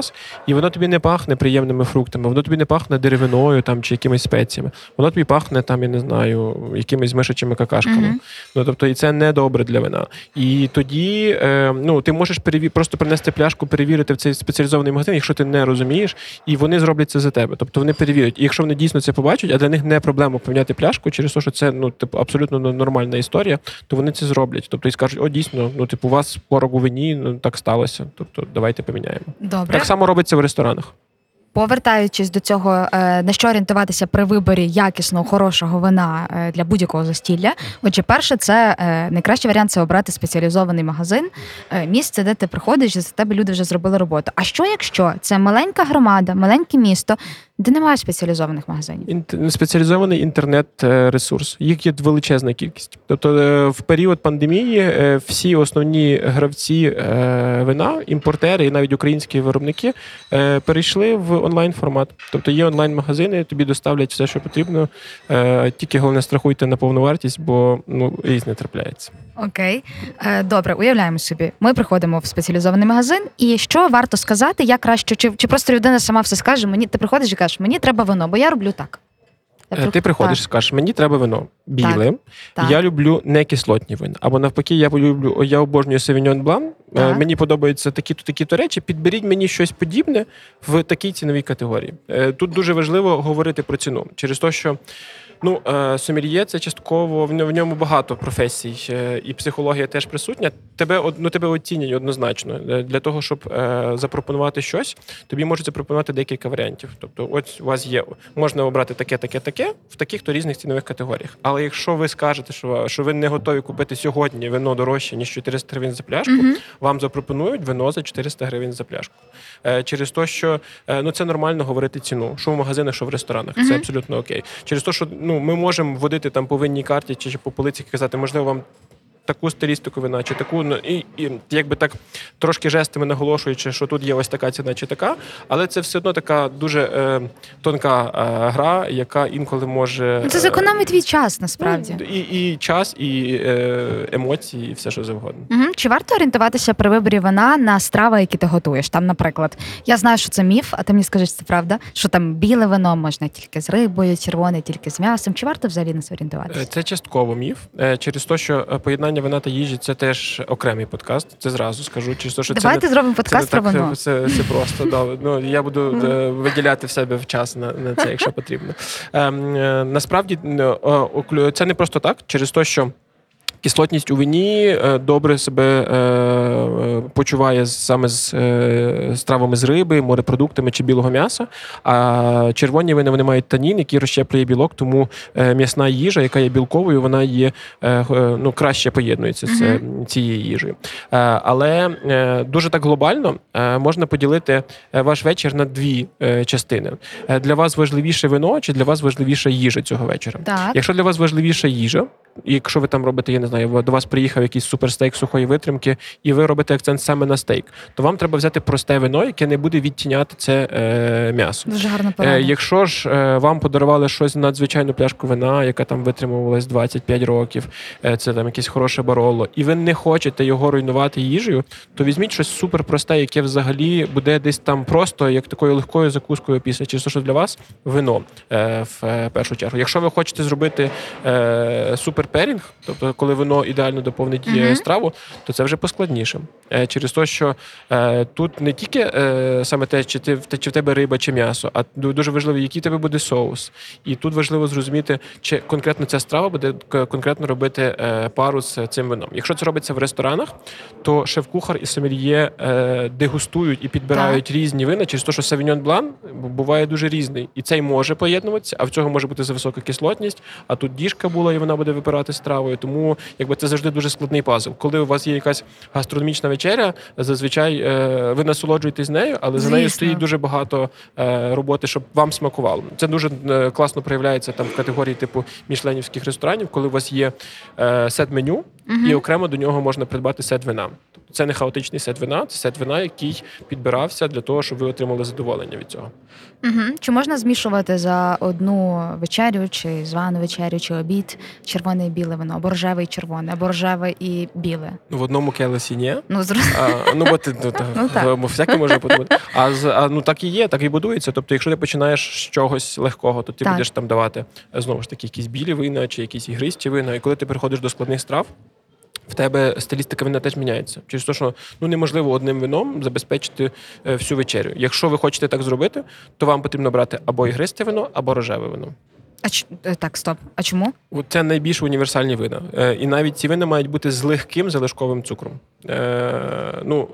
і воно тобі не пахне приємними фруктами, воно тобі не пахне деревиною там чи якимись спеціями. Воно тобі пахне там, я не знаю, якимись мишачими какашками. Мгм. Ну тобто, і це не добре для вина. І тоді е, ну, ти можеш переві... просто принести пляшку, перевірити в цей спеціалізований магазин, якщо ти не розумієш, і вони зроблять це за тебе. Тобто вони перевірять. І якщо вони дійсно це побачать, а для них не проблема поміняти пляшку через те, що це ну, типу, абсолютно нормальна історія, то вони це зроблять. Тобто і скажуть, о, дійсно, ну типу, у вас порог у вині, ну так сталося. Тобто, давайте поміняємо. Добре. Так само робиться в ресторанах. Повертаючись до цього, е, на що орієнтуватися при виборі якісного хорошого вина е, для будь-якого застілля. Отже, перше, це е, найкращий варіант це обрати спеціалізований магазин, місце, де ти приходиш, і за тебе люди вже зробили роботу. А що якщо це маленька громада, маленьке місто, де немає спеціалізованих магазинів? Інт- спеціалізований інтернет-ресурс. Їх є величезна кількість. Тобто, е, в період пандемії е, всі основні гравці е, вина, імпортери і навіть українські виробники е, перейшли в онлайн формат. Тобто є онлайн-магазини, тобі доставлять все, що потрібно. Е, Тільки головне страхуйте на повну вартість, бо ну різне трапляється. Окей, Е, добре, уявляємо собі. Ми приходимо в спеціалізований магазин, і що варто сказати, як краще, чи, чи просто людина сама все скаже, мені ти приходиш і кажеш, мені треба вино, бо я роблю так. Я Е, Ти приходиш, і скажеш, мені треба вино біле. Так, Я люблю не кислотні вина. Або навпаки, я люблю, я обожнюю Савіньон Blanc. Е, Так. Мені подобаються такі-то такі-то речі. Підберіть мені щось подібне в такій ціновій категорії. Е, Тут дуже важливо говорити про ціну через те, що. Ну, е, сомельє це частково в ньо- в ньому багато професій, е, і психологія теж присутня. Тебе ну, тебе оцінюють однозначно. Е, Для того, щоб запропонувати щось, тобі можуть запропонувати декілька варіантів. Тобто, ось у вас є, можна обрати таке, таке, таке в таких то різних цінових категоріях. Але якщо ви скажете, що, що ви не готові купити сьогодні вино дорожче, ніж 400 гривень за пляшку, Мгм. вам запропонують вино за 400 гривень за пляшку. Е, через те, що е, ну це нормально говорити ціну, що в магазинах, що в ресторанах. Це абсолютно окей. Через те, що ну ми можемо вводити там по винній карті чи по полиці казати, можливо, вам. Таку стилістику вина, чи таку, ну і, і якби так трошки жестами наголошуючи, що тут є ось така ціна чи така, але це все одно така дуже е, тонка е, гра, яка інколи може Ну, Це е, зекономить твій час насправді. ну, і, і час, і е, емоції, і все, що завгодно. Угу. Чи варто орієнтуватися при виборі вина на страви, які ти готуєш? Там, наприклад, я знаю, що це міф, а ти мені скажеш, це правда, що там біле вино можна тільки з рибою, червоне тільки з м'ясом. Чи варто взагалі на це Е, орієнтуватися? Це частково міф е, через те, що е, поєднання вина та їжі це теж окремий подкаст. Це зразу скажу. Чи що Давайте це не, зробимо це подкаст не про так, вино. Це, це просто да. Ну я буду е, виділяти в себе в час на, на це, якщо потрібно. Ем, е, насправді е, це не просто так, через те, що. Кислотність у вині е, добре себе е, е, почуває саме з стравами з риби, морепродуктами чи білого м'яса. А червоні вина вони мають танін, який розщеплює білок, тому м'ясна їжа, яка є білковою, вона є ну, краще поєднується з цією їжею. Але дуже так глобально можна поділити ваш вечір на дві частини. Для вас важливіше вино чи для вас важливіша їжа цього вечора? Так. Якщо для вас важливіша їжа, якщо ви там робите, я не знаю, до вас приїхав якийсь суперстейк сухої витримки, і ви робите акцент саме на стейк, то вам треба взяти просте вино, яке не буде відтіняти це е, м'ясо. Дуже гарна Е, якщо ж е, вам подарували щось надзвичайну пляшку вина, яка там витримувалась 25 років, е, це там якесь хороше бароло, і ви не хочете його руйнувати їжею, то візьміть щось суперпросте, яке взагалі буде десь там просто як такою легкою закускою після, чи що для вас вино е, в е, першу чергу. Якщо ви хочете зробити е, суперперінг, тобто коли вино ідеально доповнить Мгм. страву, то це вже поскладніше. Е, через те, що е, тут не тільки е, саме те, чи ти чи в тебе риба чи м'ясо, а ду- дуже важливо, який в тебе буде соус. І тут важливо зрозуміти, чи конкретно ця страва буде конкретно робити пару з цим вином. Якщо це робиться в ресторанах, то шеф-кухар і сомельє дегустують і підбирають різні вина, через те, що савіньон блан буває дуже різний. І цей може поєднуватися, а в цього може бути за висока кислотність, а тут діжка була, і вона буде випирати стравою. Тому якби це завжди дуже складний пазл. Коли у вас є якась гастрономічна вечеря, зазвичай е, ви насолоджуєтесь нею, але за нею стоїть дуже багато е, роботи, щоб вам смакувало. Це дуже е, класно проявляється там в категорії типу мішленівських ресторанів, коли у вас є сет меню, угу. і окремо до нього можна придбати сет вина. Це не хаотичний сет вина, це сет вина, який підбирався для того, щоб ви отримали задоволення від цього. Угу. Чи можна змішувати за одну вечерю, чи звану вечерю, чи обід червоне і біле вино, або рожеве і червоне, або рожеве і біле? Ну, В одному келесі ні. Ну зрозуміло. А, ну, бо ти ну, та, Ну, так. всяке може подумати. А, з- а ну так і є, так і будується. Тобто, якщо ти починаєш з чогось легкого, то ти Так. будеш там давати знову ж таки якісь білі вина чи якісь ігристі вина. І коли ти переходиш до складних страв. В тебе стилістика вина теж міняється. Через те, що ну неможливо одним вином забезпечити е, всю вечерю. Якщо ви хочете так зробити, то вам потрібно брати або ігристе вино, або рожеве вино. А ч... е, так, стоп. А чому? Це найбільш універсальні вина. Е, і навіть ці вина мають бути з легким залишковим цукром. Е, ну,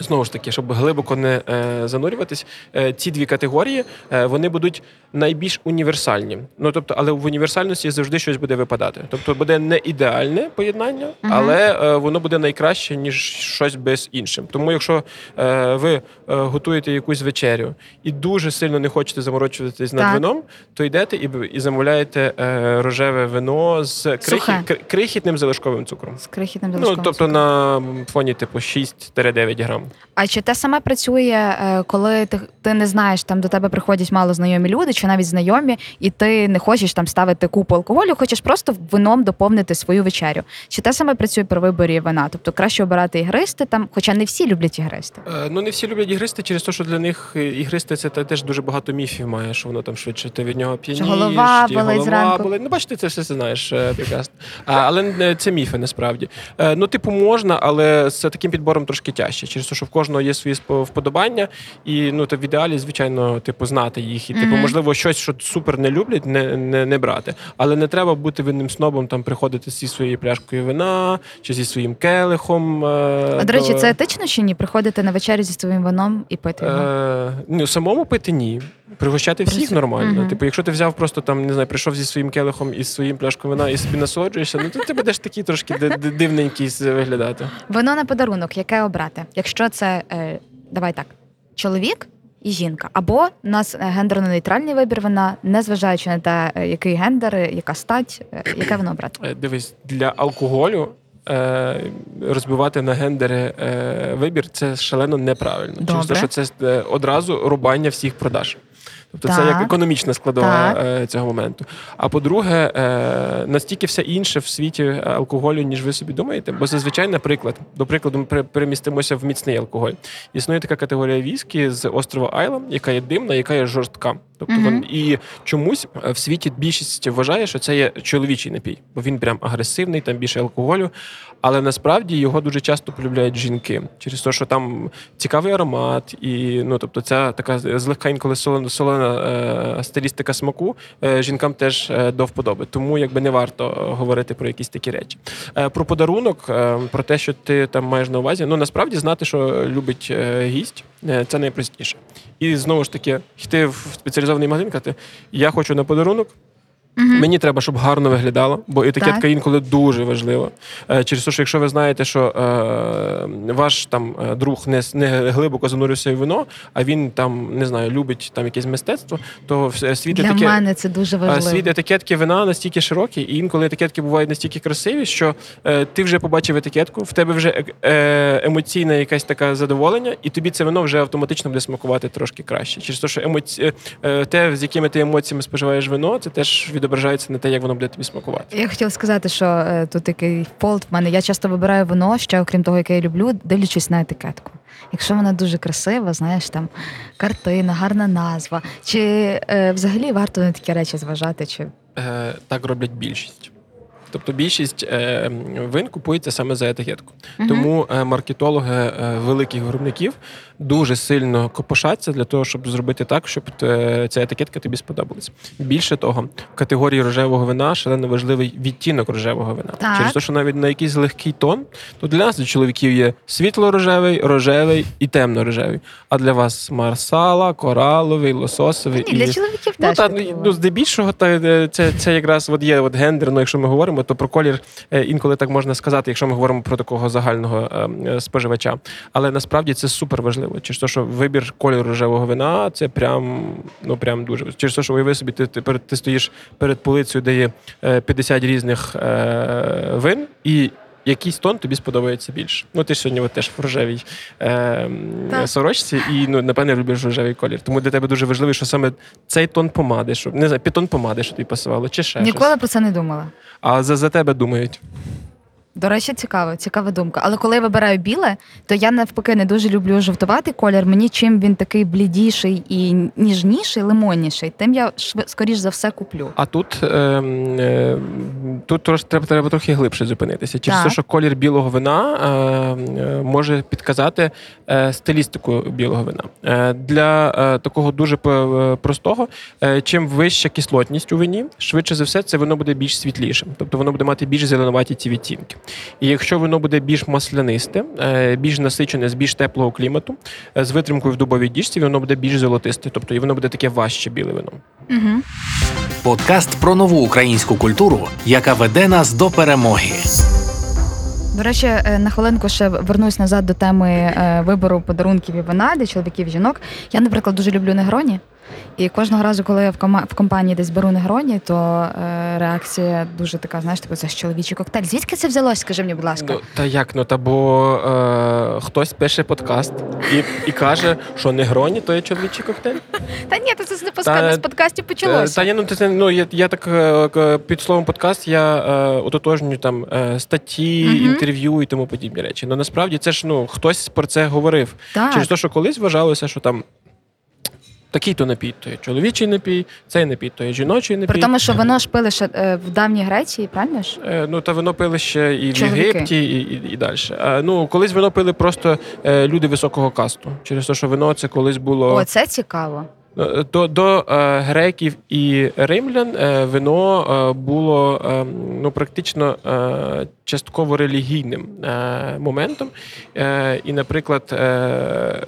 знову ж таки, щоб глибоко не е, занурюватись, е, ці дві категорії е, вони будуть найбільш універсальні. Ну тобто, але в універсальності завжди щось буде випадати. Тобто буде не ідеальне поєднання, Мгм. але е, воно буде найкраще, ніж щось без іншим. Тому, якщо е, ви е, готуєте якусь вечерю і дуже сильно не хочете заморочуватись над Так. вином, то йдете і, і замовляєте е, рожеве вино з крихі, кр- крихітним залишковим цукром. З крихітним Ну, тобто цукром. на фоні типу 6-9 грам. А чи те саме працює, е, коли ти, ти не знаєш, там до тебе приходять мало знайомі люди, чи навіть знайомі, і ти не хочеш там ставити купу алкоголю, хочеш просто вином доповнити свою вечерю. Чи те саме працює при виборі вина? Тобто краще обирати ігристи там, хоча не всі люблять ігристи. Е, Ну, не всі люблять ігристи через те, що для них ігристи це теж дуже багато міфів має, що воно там швидше ти від нього п'янієш, голова ті голова зранку. болить. Ну, бачите, це все знаєш е, прекрасно. А, але е, це міфи насправді. Е, Ну, типу, можна, але з таким підбором трошки тяжче. Через те, що в кожного є свої вподобання, і ну то в ідеалі, звичайно, типу, знати їх. І типу, можливо, щось, що супер не люблять, не, не, не брати. Але не треба бути винним снобом, там приходити зі своєю пляшкою вина чи зі своїм келихом. е, А до речі, це етично чи ні? Приходити на вечерю зі своїм вином і пити його? Е, ну, самому пити ні. Пригощати всіх Присі- нормально. Мгм. Типу, якщо ти взяв просто там, не знаю, прийшов зі своїм келихом і своїм пляшкою вина і собі насолоджуєшся, ну то ти будеш такий трошки ди- ди- дивненький виглядати. Вино на подарунок, яке обрати? Якщо це е, давай так, чоловік і жінка, або у нас е, гендерно-нейтральний вибір вина, незважаючи на те, е, який гендер, яка стать, яке воно обрати. Е, Дивись, для алкоголю е, розбивати на гендери е, вибір це шалено неправильно. Через те, що це одразу рубання всіх продаж. Тобто це як економічна складова Так. е, цього моменту. А по-друге, е, настільки все інше в світі алкоголю, ніж ви собі думаєте. Бо зазвичай, наприклад, до прикладу, ми перемістимося в міцний алкоголь. Існує така категорія віскі з острова Айла, яка є димна, яка є жорстка. Тобто Мгм. вон, і чомусь е, в світі більшість вважає, що це є чоловічий напій, бо він прям агресивний, там більше алкоголю. Але насправді його дуже часто полюбляють жінки через те, що там цікавий аромат, і ну тобто ця така злегка інколи солона, солона е, стилістика смаку е, жінкам теж е, до вподоби. Тому якби не варто е, говорити про якісь такі речі. Е, про подарунок, е, про те, що ти там маєш на увазі. Ну насправді знати, що любить е, гість, це найпростіше. І знову ж таки, йти в спеціалізований магазин, казати, я хочу на подарунок. Мгм. Мені треба, щоб гарно виглядало, бо етикетка Так. інколи дуже важлива. Е, Через те, що якщо ви знаєте, що е, ваш там е, друг не, не глибоко занурився в вино, а він там не знаю, любить там якесь мистецтво, то е, світ Для етикет- мене це дуже важливо. Світ етикетки вина настільки широкий, і інколи етикетки бувають настільки красиві, що е, ти вже побачив етикетку, в тебе вже е, е, емоційна якась така задоволення, і тобі це вино вже автоматично буде смакувати трошки краще. Через те, що емоці... е, те, з якими ти емоціями споживаєш вино, це теж відображається на те, як воно буде тобі смакувати. Я хотіла сказати, що е, тут такий фолт в мене. Я часто вибираю вино, ще окрім того, яке я люблю, дивлячись на етикетку. Якщо вона дуже красива, знаєш, там картина, гарна назва. Чи е, взагалі варто на такі речі зважати? Чи Е, так роблять більшість. Тобто більшість е, вин купується саме за етикетку. Мгм. Тому е, маркетологи е, великих виробників дуже сильно копошаться для того, щоб зробити так, щоб е, ця етикетка тобі сподобалась. Більше того, в категорії рожевого вина шалено важливий відтінок рожевого вина. Так. Через те, що навіть на якийсь легкий тон, то для нас, для чоловіків, є світло-рожевий, рожевий і темно-рожевий. А для вас марсала, кораловий, лососовий ні, для чоловіків Ну, теж та, ну, здебільшого, та, це, це якраз от є от гендерно, якщо ми говоримо, то про колір е, інколи так можна сказати, якщо ми говоримо про такого загального е, е, споживача. Але насправді це супер важливо. Через те, що вибір кольору рожевого вина це прям, ну, прям дуже. Через те, що уяви собі, ти, ти, ти стоїш перед полицею, де є е, 50 різних вин, і якийсь тон тобі сподобається більше. Ну, ти ж сьогодні от теж в рожевій е, Так. сорочці, і ну, напевне любиш рожевий колір. Тому для тебе дуже важливо, що саме цей тон помади, щоб не знаю, підтон помади, що тобі пасувало, чи ще Ніколи щось. про це не думала. А за, за тебе думають. До речі, цікаво, цікава думка. Але коли я вибираю біле, то я навпаки не дуже люблю жовтуватий колір. Мені чим він такий блідіший і ніжніший, лимонніший, тим я швид- скоріш за все куплю. А тут, е, е, тут трош, треба, треба трохи глибше зупинитися. Через те, що колір білого вина е, е, може підказати е, стилістику білого вина. Е, для е, такого дуже е, простого, е, чим вища кислотність у вині, швидше за все, це воно буде більш світлішим. Тобто воно буде мати більш зеленуваті ці відтінки. І якщо воно буде більш маслянисте, е, більш насичене з більш теплого клімату, е, з витримкою в дубовій діжці, воно буде більш золотисте. Тобто і воно буде таке важче біле вино. Угу. Подкаст про нову українську культуру, яка веде нас до перемоги. До речі, е, на хвилинку ще вернусь назад до теми вибору подарунків і вина для чоловіків і жінок. Я, наприклад, дуже люблю негроні. І кожного разу, коли я в кома- в компанії десь беру негроні, то е, реакція дуже така, знаєш, типу, це ж чоловічий коктейль. Звідки це взялось? Скажи мені, будь ласка. Ну, та як ну та бо е, хтось пише подкаст і, і каже, що негроні то є чоловічий коктейль. Та ні, це з, не з подкастів почалося. Та ні, ну це ну я, я так е, під словом подкаст я е, ототожнюю там е, статті, Мгм. інтерв'ю і тому подібні речі. Ну насправді це ж ну хтось про це говорив. так. Через те, що колись вважалося, що там. Такий то напій, то є чоловічий напій, цей напій, то є жіночий напій. При тому, що воно ж пили ще е, в давній Греції, правильно ж? Е, Ну, та вино пили ще і в Чоловіки. Єгипті, і, і, і далі. А, ну, колись вино пили просто е, люди високого касту. Через те, що вино це колись було. О, це цікаво. Е, До, до е, греків і римлян е, вино е, було е, ну, практично е, частково релігійним е, моментом. Е, і, наприклад, е,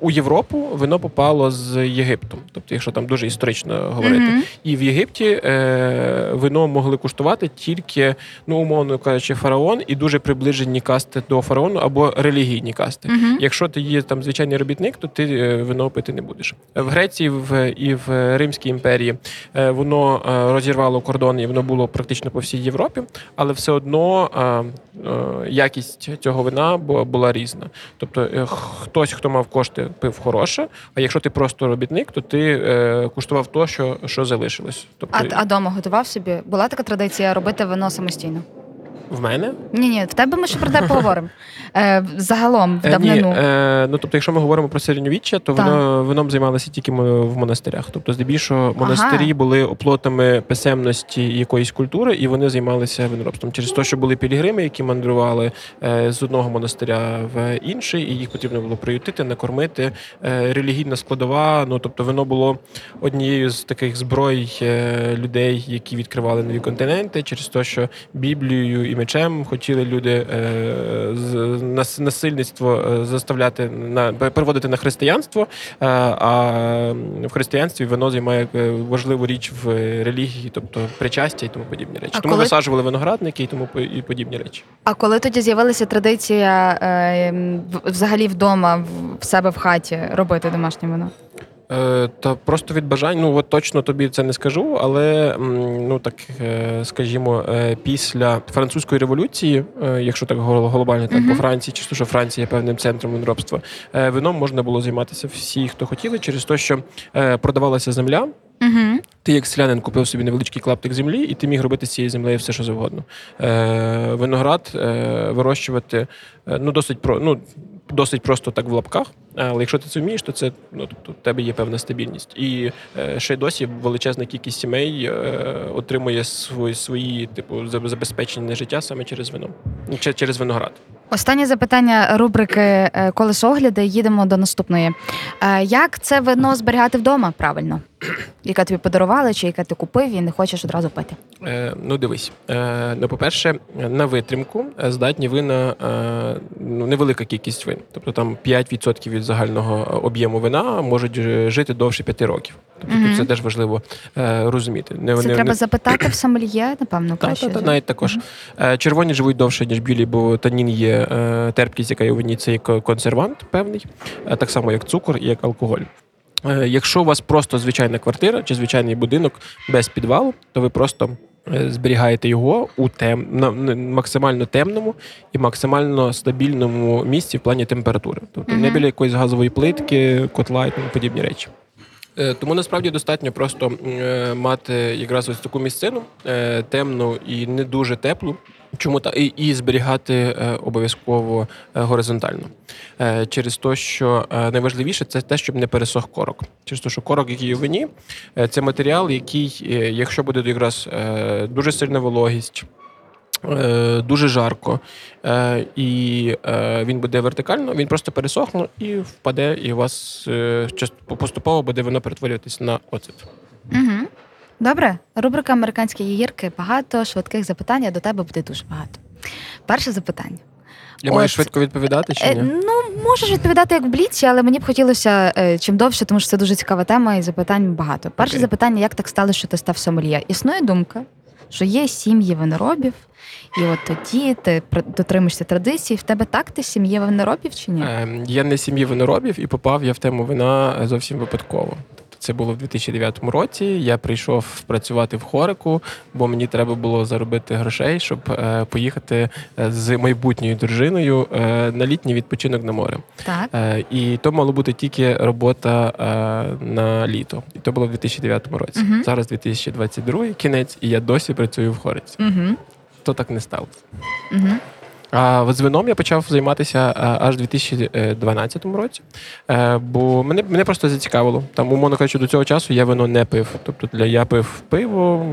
у Європу вино попало з Єгипту. Тобто, якщо там дуже історично говорити. Мгм. І в Єгипті е, вино могли куштувати тільки, ну умовно кажучи, фараон і дуже приближені касти до фараону або релігійні касти. Мгм. Якщо ти є там звичайний робітник, то ти вино пити не будеш. В Греції в, і в Римській імперії е, воно е, розірвало кордони, і воно було практично по всій Європі, але все одно е, якість цього вина була різна. Тобто хтось, хто мав кошти, пив хороше, а якщо ти просто робітник, то ти куштував то, що, що залишилось. Тобто, А, а дома готував собі? Була така традиція робити вино самостійно? В мене? Ні, ні, в тебе ми ще про тебе поговоримо. Е, загалом, в Е, давнину. Ні, е, ну тобто, якщо ми говоримо про середньовіччя, то воно вином займалося тільки в монастирях. Тобто, здебільшого, монастирі Ага. були оплотами писемності якоїсь культури, і вони займалися виноробством. Через те, що були пілігрими, які мандрували е, з одного монастиря в інший, і їх потрібно було приютити, накормити. Е, релігійна складова. Ну тобто, воно було однією з таких зброй е, людей, які відкривали нові континенти, через те, що Біблією і мечем хотіли люди е, насильництво е, заставляти на переводити на християнство. е, А в християнстві воно займає важливу річ в релігії, тобто причастя і тому подібні речі. А тому коли- висаджували виноградники і тому і подібні речі. А коли тоді з'явилася традиція взагалі вдома в себе в хаті робити домашнє вино? Е, Та просто від бажань, ну от точно тобі це не скажу, але ну так е, скажімо, е, після французької революції, якщо так глобально так Мгм. по Франції, чи що Франція є певним центром виноробства, вином можна було займатися всі, хто хотіли, через те, що продавалася земля. Угу. Ти як селянин купив собі невеличкий клаптик землі, і ти міг робити з цією землею все, що завгодно. Е, виноград е, вирощувати е, ну, досить про ну. Досить просто так в лапках, але якщо ти це вмієш, то це ну тобто в тебе є певна стабільність. І е, ще й досі величезна кількість сімей е, отримує свої, свої типу забезпечення життя саме через вино, Ну, через виноград. Останнє запитання рубрики е, Колесогляди. Їдемо до наступної. Е, Як це вино зберігати вдома правильно? Яке тобі подарували, чи яке ти купив і не хочеш одразу пити? Е, ну, дивись. Е, ну, по-перше, на витримку здатні вина е, ну, невелика кількість вин. Тобто там 5% від загального об'єму вина можуть е, жити довше 5 років. Тобто Мгм. тут це теж важливо е, розуміти. Не, Це не- треба не- запитати в сомельє, напевно, та, краще. та, та, навіть також. Е, Червоні живуть довше, ніж білі, бо танін є е, терпкість, яка є у вині, це є консервант певний, е, так само як цукор і як алкоголь. Е, Якщо у вас просто звичайна квартира чи звичайний будинок без підвалу, то ви просто е, зберігаєте його у тем на максимально темному і максимально стабільному місці в плані температури, тобто не біля якоїсь газової плитки, котла і тому подібні речі. Е, Тому насправді достатньо просто е, мати якраз ось таку місцину е, темну і не дуже теплу. Чому та і, і зберігати е, обов'язково е, горизонтально е, через те, що е, найважливіше це те, щоб не пересох корок. Через те, що корок, який в вині, е, це матеріал, який, е, якщо буде якраз е, дуже сильна вологість. е, Дуже жарко, е, і е, він буде вертикально, він просто пересохне і впаде, і у вас поступово буде воно перетворюватись на оцет. Угу. Добре, рубрика Американські гірки. Багато швидких запитань, а до тебе буде дуже багато. Перше запитання. Я маю От. швидко відповідати чи Е, ну, можеш відповідати як в бліці, але мені б хотілося е, чим довше, тому що це дуже цікава тема і запитань багато. Перше Окей. запитання: як так сталося, що ти став сомельє? Існує думка, що є сім'ї виноробів, і от тоді ти пр- дотримуєшся традицій. В тебе так ти сім'є виноробів чи ні? Е, Я не з сім'ї виноробів і попав я в тему вина зовсім випадково. Це було в 2009 році. Я прийшов працювати в хорику, бо мені треба було заробити грошей, щоб е, поїхати е, з майбутньою дружиною е, на літній відпочинок на море. Так. І то мало бути тільки робота на літо. І то було в 2009 році. Мгм. Зараз 2022 кінець, і я досі працюю в хориці. Угу. То так не сталося. Угу. А от з вином я почав займатися аж у 2012 році, Е, бо мене, мене просто зацікавило. Там, умовно кажучи, до цього часу я вино не пив. Тобто для я пив пиво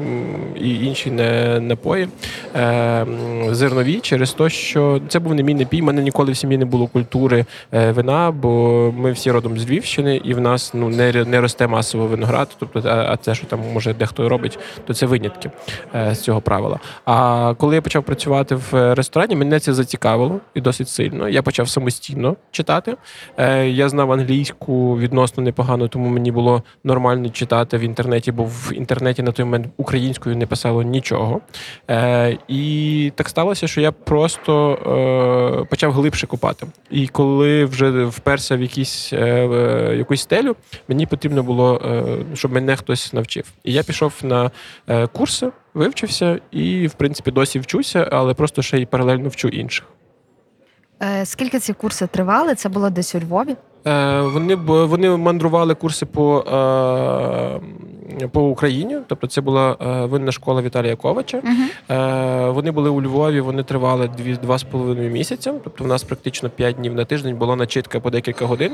і інші не, напої е, зернові через те, що це був не мій напій. У мене ніколи в сім'ї не було культури е, вина, бо ми всі родом з Львівщини, і в нас ну, не, не росте масово виноград. Тобто, а, це, що там може дехто робить, то це винятки з цього правила. А коли я почав працювати в ресторані, мене це зацікавило і досить сильно. Я почав самостійно читати. Е, Я знав англійську відносно непогано, тому мені було нормально читати в інтернеті, бо в інтернеті на той момент українською не писало нічого. Е, І так сталося, що я просто е, почав глибше копати. І коли вже вперся в якісь, е, в якусь стелю, мені потрібно було, е, щоб мене хтось навчив. І я пішов на е, курси, вивчився і, в принципі, досі вчуся, але просто ще й паралельно вчу інших. Е, скільки ці курси тривали? Це було десь у Львові? Е, Вони вони мандрували курси по е, по Україні. Тобто, це була е, винна школа Віталія Ковача. Е, Вони були у Львові, вони тривали дві два з половиною місяця. Тобто, в нас практично 5 днів на тиждень була начитка по декілька годин.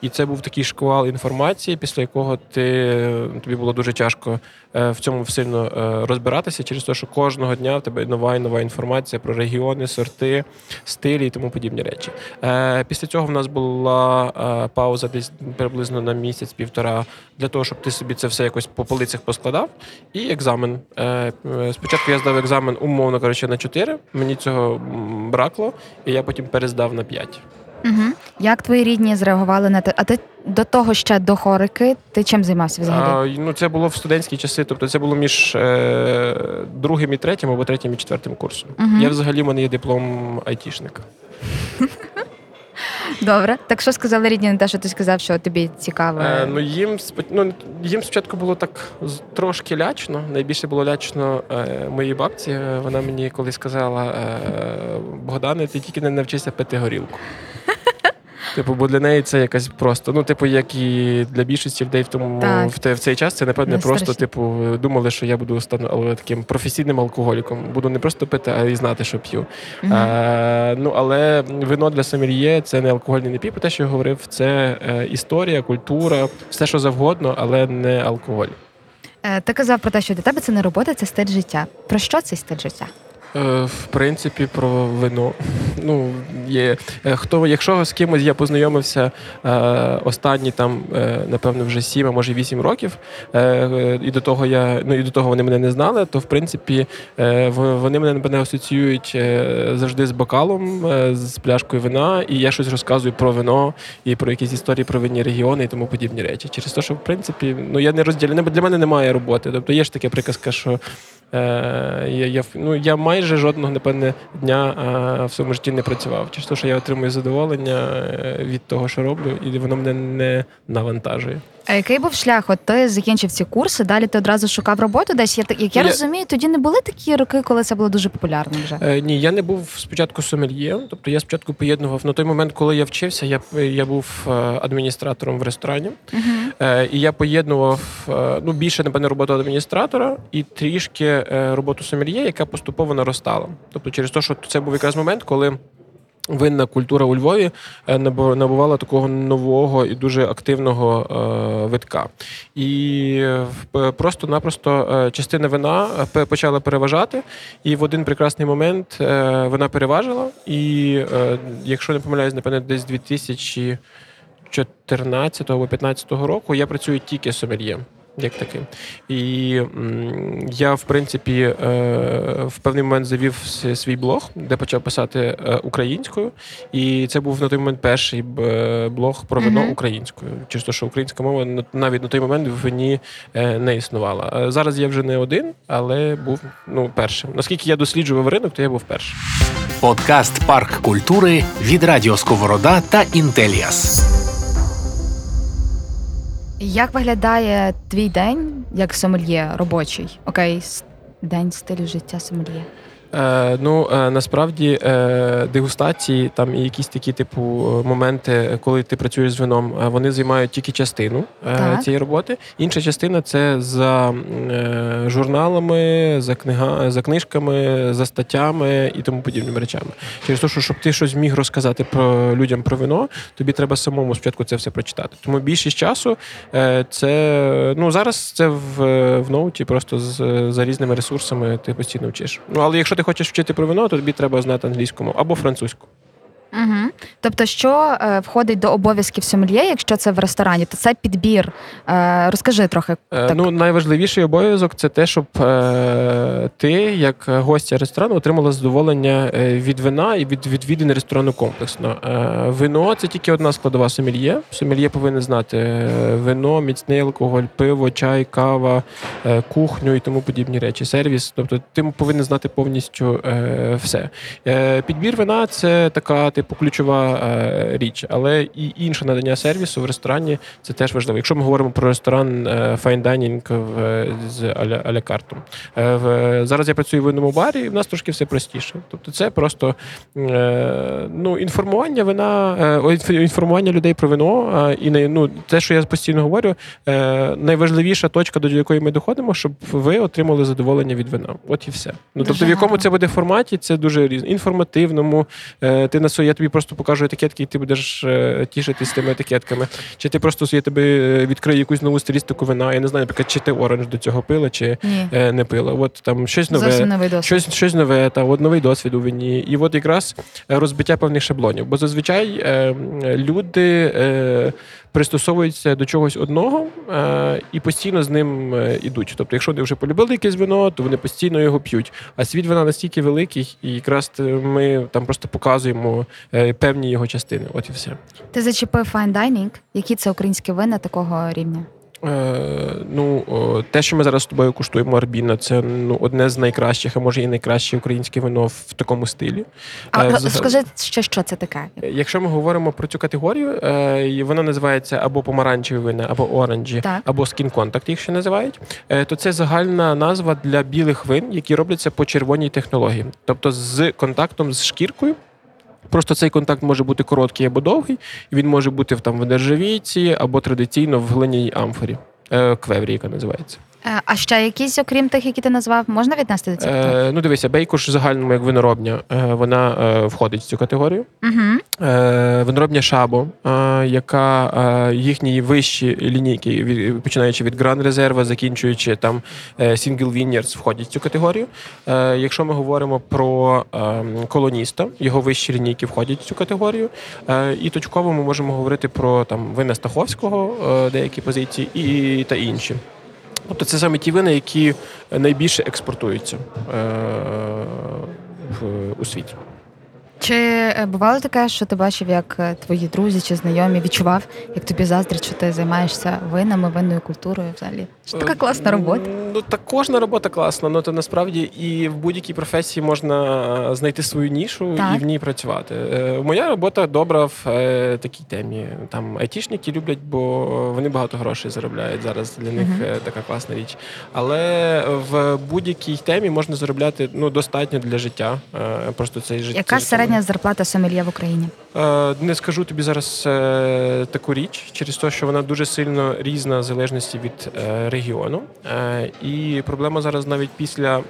І це був такий шквал інформації, після якого ти тобі було дуже тяжко е, в цьому сильно е, розбиратися, через те, що кожного дня в тебе нова і нова інформація про регіони, сорти, стилі і тому подібні речі. Після цього в нас була пауза десь приблизно на місяць-півтора для того, щоб ти собі це все якось по полицях поскладав. І екзамен. Е, е, Спочатку я здав екзамен, умовно кажучи, на 4. Мені цього бракло, і я потім перездав на 5. Угу. Як твої рідні зреагували на те? А ти до того ще до хорики? Ти чим займався взагалі? А, ну, це було в студентські часи, тобто це було між е, другим і третім або третім і четвертим курсом. Мгм. Я взагалі в мене є диплом айтішника. Добре. Так що сказали рідні на те, що ти сказав, що тобі цікаво? Е, ну, їм, ну, їм спочатку було так трошки лячно. Найбільше було лячно е, моїй бабці. Е, Вона мені колись сказала: е, Богдане, ти тільки не навчися пити горілку. Типу, бо для неї це якась просто. Ну, типу, як і для більшості людей в тому Так. в, те, в цей час, це напевне Не просто, страшно. типу, думали, що я буду стану але, таким професійним алкоголіком. Буду не просто пити, а й знати, що п'ю. Мгм. Е, ну, але вино для сомельє це не алкогольний напій, про те, що я говорив, це е, історія, культура, все що завгодно, але не алкоголь. Е, Ти казав про те, що для тебе це не робота, це стиль життя. Про що цей стиль життя? Е, В принципі, про вино. Ну, є, е, хто, якщо з кимось я познайомився е, останні там, е, напевно, вже 7, а може 8 років, е, і до того я, ну і до того вони мене не знали, то в принципі е, вони мене мене асоціюють е, завжди з бокалом, з пляшкою вина, і я щось розказую про вино і про якісь історії про винні регіони і тому подібні речі. Через те, що в принципі, ну я не розділяю. Для мене немає роботи. Тобто є ж таке приказка, що я, я, ну, я майже жодного, напевне, дня е, в своєму житті не працював. Чи що я отримую задоволення е, від того, що роблю, і воно мене не навантажує. А який був шлях? От ти закінчив ці курси, далі ти одразу шукав роботу десь. Я, як я, Я- розумію, тоді не були такі роки, коли це було дуже популярно вже. Е, ні, я не був спочатку сомельє, тобто я спочатку поєднував на той момент, коли я вчився, я, я був е, адміністратором в ресторані. Угу. Е, і я поєднував е, ну, більше, напевне, роботу адміністратора і трішки е, роботу сомельє, яка поступово наростала. Тобто, через те, що це був якраз момент, коли. Винна культура у Львові е, набувала такого нового і дуже активного е, витка. І е, просто-напросто частина вина почала переважати, і в один прекрасний момент вона переважила. І, якщо не помиляюсь, напевне, десь 2000 14 або 15 року я працюю тільки сомельє. Як таким. І я, в принципі, е, в певний момент завів свій блог, де почав писати е, українською. І це був на той момент перший е, блог про вино українською. Те, що українська мова навіть на той момент в вині не існувала. Зараз я вже не один, але був ну, першим. Наскільки я досліджував ринок, то я був першим. Подкаст Парк культури від Радіо Сковорода та Інтеліас. Як виглядає твій день як сомельє робочий? Окей, день стилю життя сомельє. Е, ну е, насправді е, дегустації там і якісь такі типу моменти, коли ти працюєш з вином, вони займають тільки частину е, цієї роботи. Інша частина це за е, журналами, за книга, за книжками, за статтями і тому подібними речами. Через те, що щоб ти щось міг розказати про людям про вино, тобі треба самому спочатку це все прочитати. Тому більшість часу е, це ну зараз це в, в ноуті, просто з, за різними ресурсами ти постійно вчиш. Ну але якщо ти хочеш вчити про вино, то тобі треба знати англійську мову або французьку. Угу. Тобто, що е, входить до обов'язків сомельє, якщо це в ресторані, то це підбір. Е, розкажи трохи. Е, Ну, найважливіший обов'язок це те, щоб е, ти, як гостя ресторану, отримала задоволення е, від вина і від відвідин ресторану комплексно. Е, вино це тільки одна складова сомельє. Сомельє повинен знати е, вино, міцний алкоголь, пиво, чай, кава, е, кухню і тому подібні речі. Сервіс. Тобто ти повинен знати повністю е, все. Е, підбір вина це така типу, ключова е, річ. Але і інше надання сервісу в ресторані це теж важливо. Якщо ми говоримо про ресторан е, fine dining в, з аля, аля карту. Е, в, зараз я працюю в винному барі, і в нас трошки все простіше. Тобто, це просто е, ну, інформування вина, е, інформування людей про вино. е, і не, ну, те, що я постійно говорю, е, найважливіша точка, до якої ми доходимо, щоб ви отримали задоволення від вина. От і все. Ну тобто, в якому це буде форматі, це дуже різно. Інформативному. Е, ти на своє, я тобі просто покажу етикетки, і ти будеш е, тішитись тими етикетками. Чи ти просто я тобі е, відкрию якусь нову стилістику вина. Я не знаю, наприклад, чи ти оранж до цього пила, чи Ні. е, не пила. От там щось нове. Зовсім новий досвід. Щось, щось нове, та от новий досвід у вині. І от якраз розбиття певних шаблонів. Бо зазвичай люди пристосовуються до чогось одного е, і постійно з ним е, ідуть. Тобто, якщо вони вже полюбили якесь вино, то вони постійно його п'ють. А світ вина настільки великий, і якраз ми там просто показуємо е, певні його частини. От і все. Ти зачепив файн дайнінг. Які це українські вина такого рівня? Е, ну, те, що ми зараз з тобою куштуємо Арбіна, це ну, одне з найкращих, а може і найкраще українське вино в такому стилі. А Е, взагалі- скажи ще, що це таке? Якщо ми говоримо про цю категорію, е, вона називається або помаранчеві вина, або оранжі, Так. або скін контакт, їх ще називають, е, то це загальна назва для білих вин, які робляться по червоній технології, тобто з контактом з шкіркою. Просто цей контакт може бути короткий або довгий, він може бути в там в нержавійці або традиційно в глиняній амфорі, е, квеврі, яка називається. Е, А ще якісь, окрім тих, які ти назвав, можна віднести до цих? Е, ну дивися, бейкуш в загальному як виноробня, е, вона е, входить в цю категорію. Угу. Е, виноробня Шабо, яка їхні вищі лінійки, починаючи від Grand Reserve, закінчуючи там е, Single входять в цю категорію. Е, Якщо ми говоримо про колоніста, його вищі лінійки входять в цю категорію. Е, І точково ми можемо говорити про там вина Стаховського, деякі позиції і та інші. Тобто це саме ті вини, які найбільше експортуються е, у світі. Чи е, бувало таке, що ти бачив, як е, твої друзі чи знайомі відчував, як тобі заздрять, що ти займаєшся винами, винною культурою взагалі? Що така класна робота? Ну так кожна робота класна. Ну то насправді і в будь-якій професії можна знайти свою нішу Так. і в ній працювати. Е, Моя робота добра в е, такій темі. Там айтішники люблять, бо вони багато грошей заробляють зараз. Для них е, така класна річ. Але в будь-якій темі можна заробляти ну достатньо для життя. Е, Просто цей життя. Середня зарплата сомельє в Україні? Е, Не скажу тобі зараз е, таку річ через те, що вона дуже сильно різна в залежності від е, регіону. І проблема зараз навіть після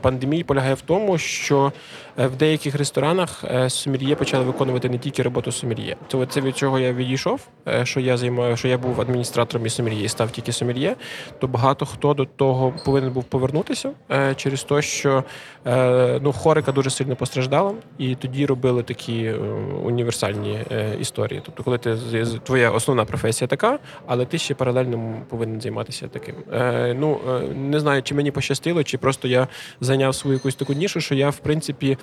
пандемії полягає в тому, що в деяких ресторанах е, сомельє почали виконувати не тільки роботу сомельє. Це це від чого я відійшов, е, що я займаю, що я був адміністратором і сомельє і став тільки сомельє, то багато хто до того повинен був повернутися е, через те, що е, ну, хорика дуже сильно постраждала, і тоді робили такі е, універсальні е, історії. Тобто, коли ти твоя основна професія така, але ти ще паралельно повинен займатися таким. Е, ну е, не знаю, чи мені пощастило, чи просто я зайняв свою якусь таку нішу, що я в принципі е,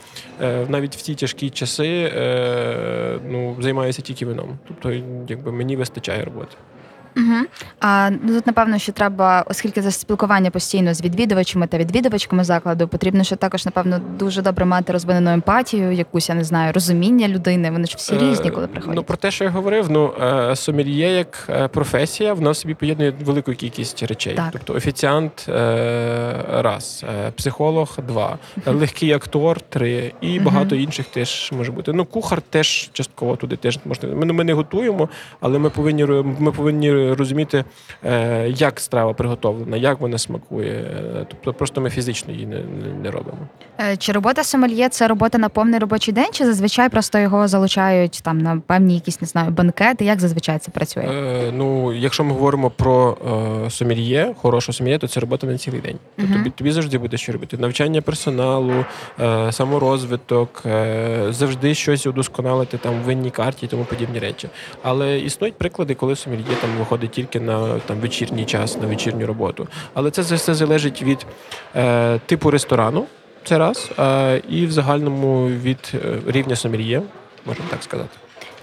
навіть в ті тяжкі часи е, ну, займаюся тільки вином. Тобто, якби мені вистачає роботи. Угу. А ну, тут напевно, що треба, оскільки за спілкування постійно з відвідувачами та відвідувачками закладу, потрібно ще також, напевно, дуже добре мати розвинену емпатію, якусь я не знаю, розуміння людини. Вони ж всі Е, різні, коли приходять. Ну про те, що я говорив, ну е, сомельє як е, професія, вона в собі поєднує велику кількість речей. Так. Тобто офіціант раз, психолог два, легкий актор три, і багато інших теж може бути. Ну, кухар теж частково туди теж можна. Ми, ми не готуємо, але ми повинні ми повинні розуміти, е, як страва приготовлена, як вона смакує. Тобто, просто ми фізично її не, не, робимо. Е, Чи робота сомельє це робота на повний робочий день, чи зазвичай просто його залучають там на певні якісь не знаю банкети? Як зазвичай це працює? Е, ну, якщо ми говоримо про е, сомельє, хорошу сомельє, то це робота на цілий день. Тобто тобі, тобі завжди буде що робити. Навчання персоналу, е, саморозвиток, е, завжди щось удосконалити там в винній карті і тому подібні речі. Але існують приклади, коли сомельє там виходить тільки на там вечірній час, на вечірню роботу. Але це все залежить від е, типу ресторану. Це раз, е, і в загальному від е, рівня сомельє, можна так сказати.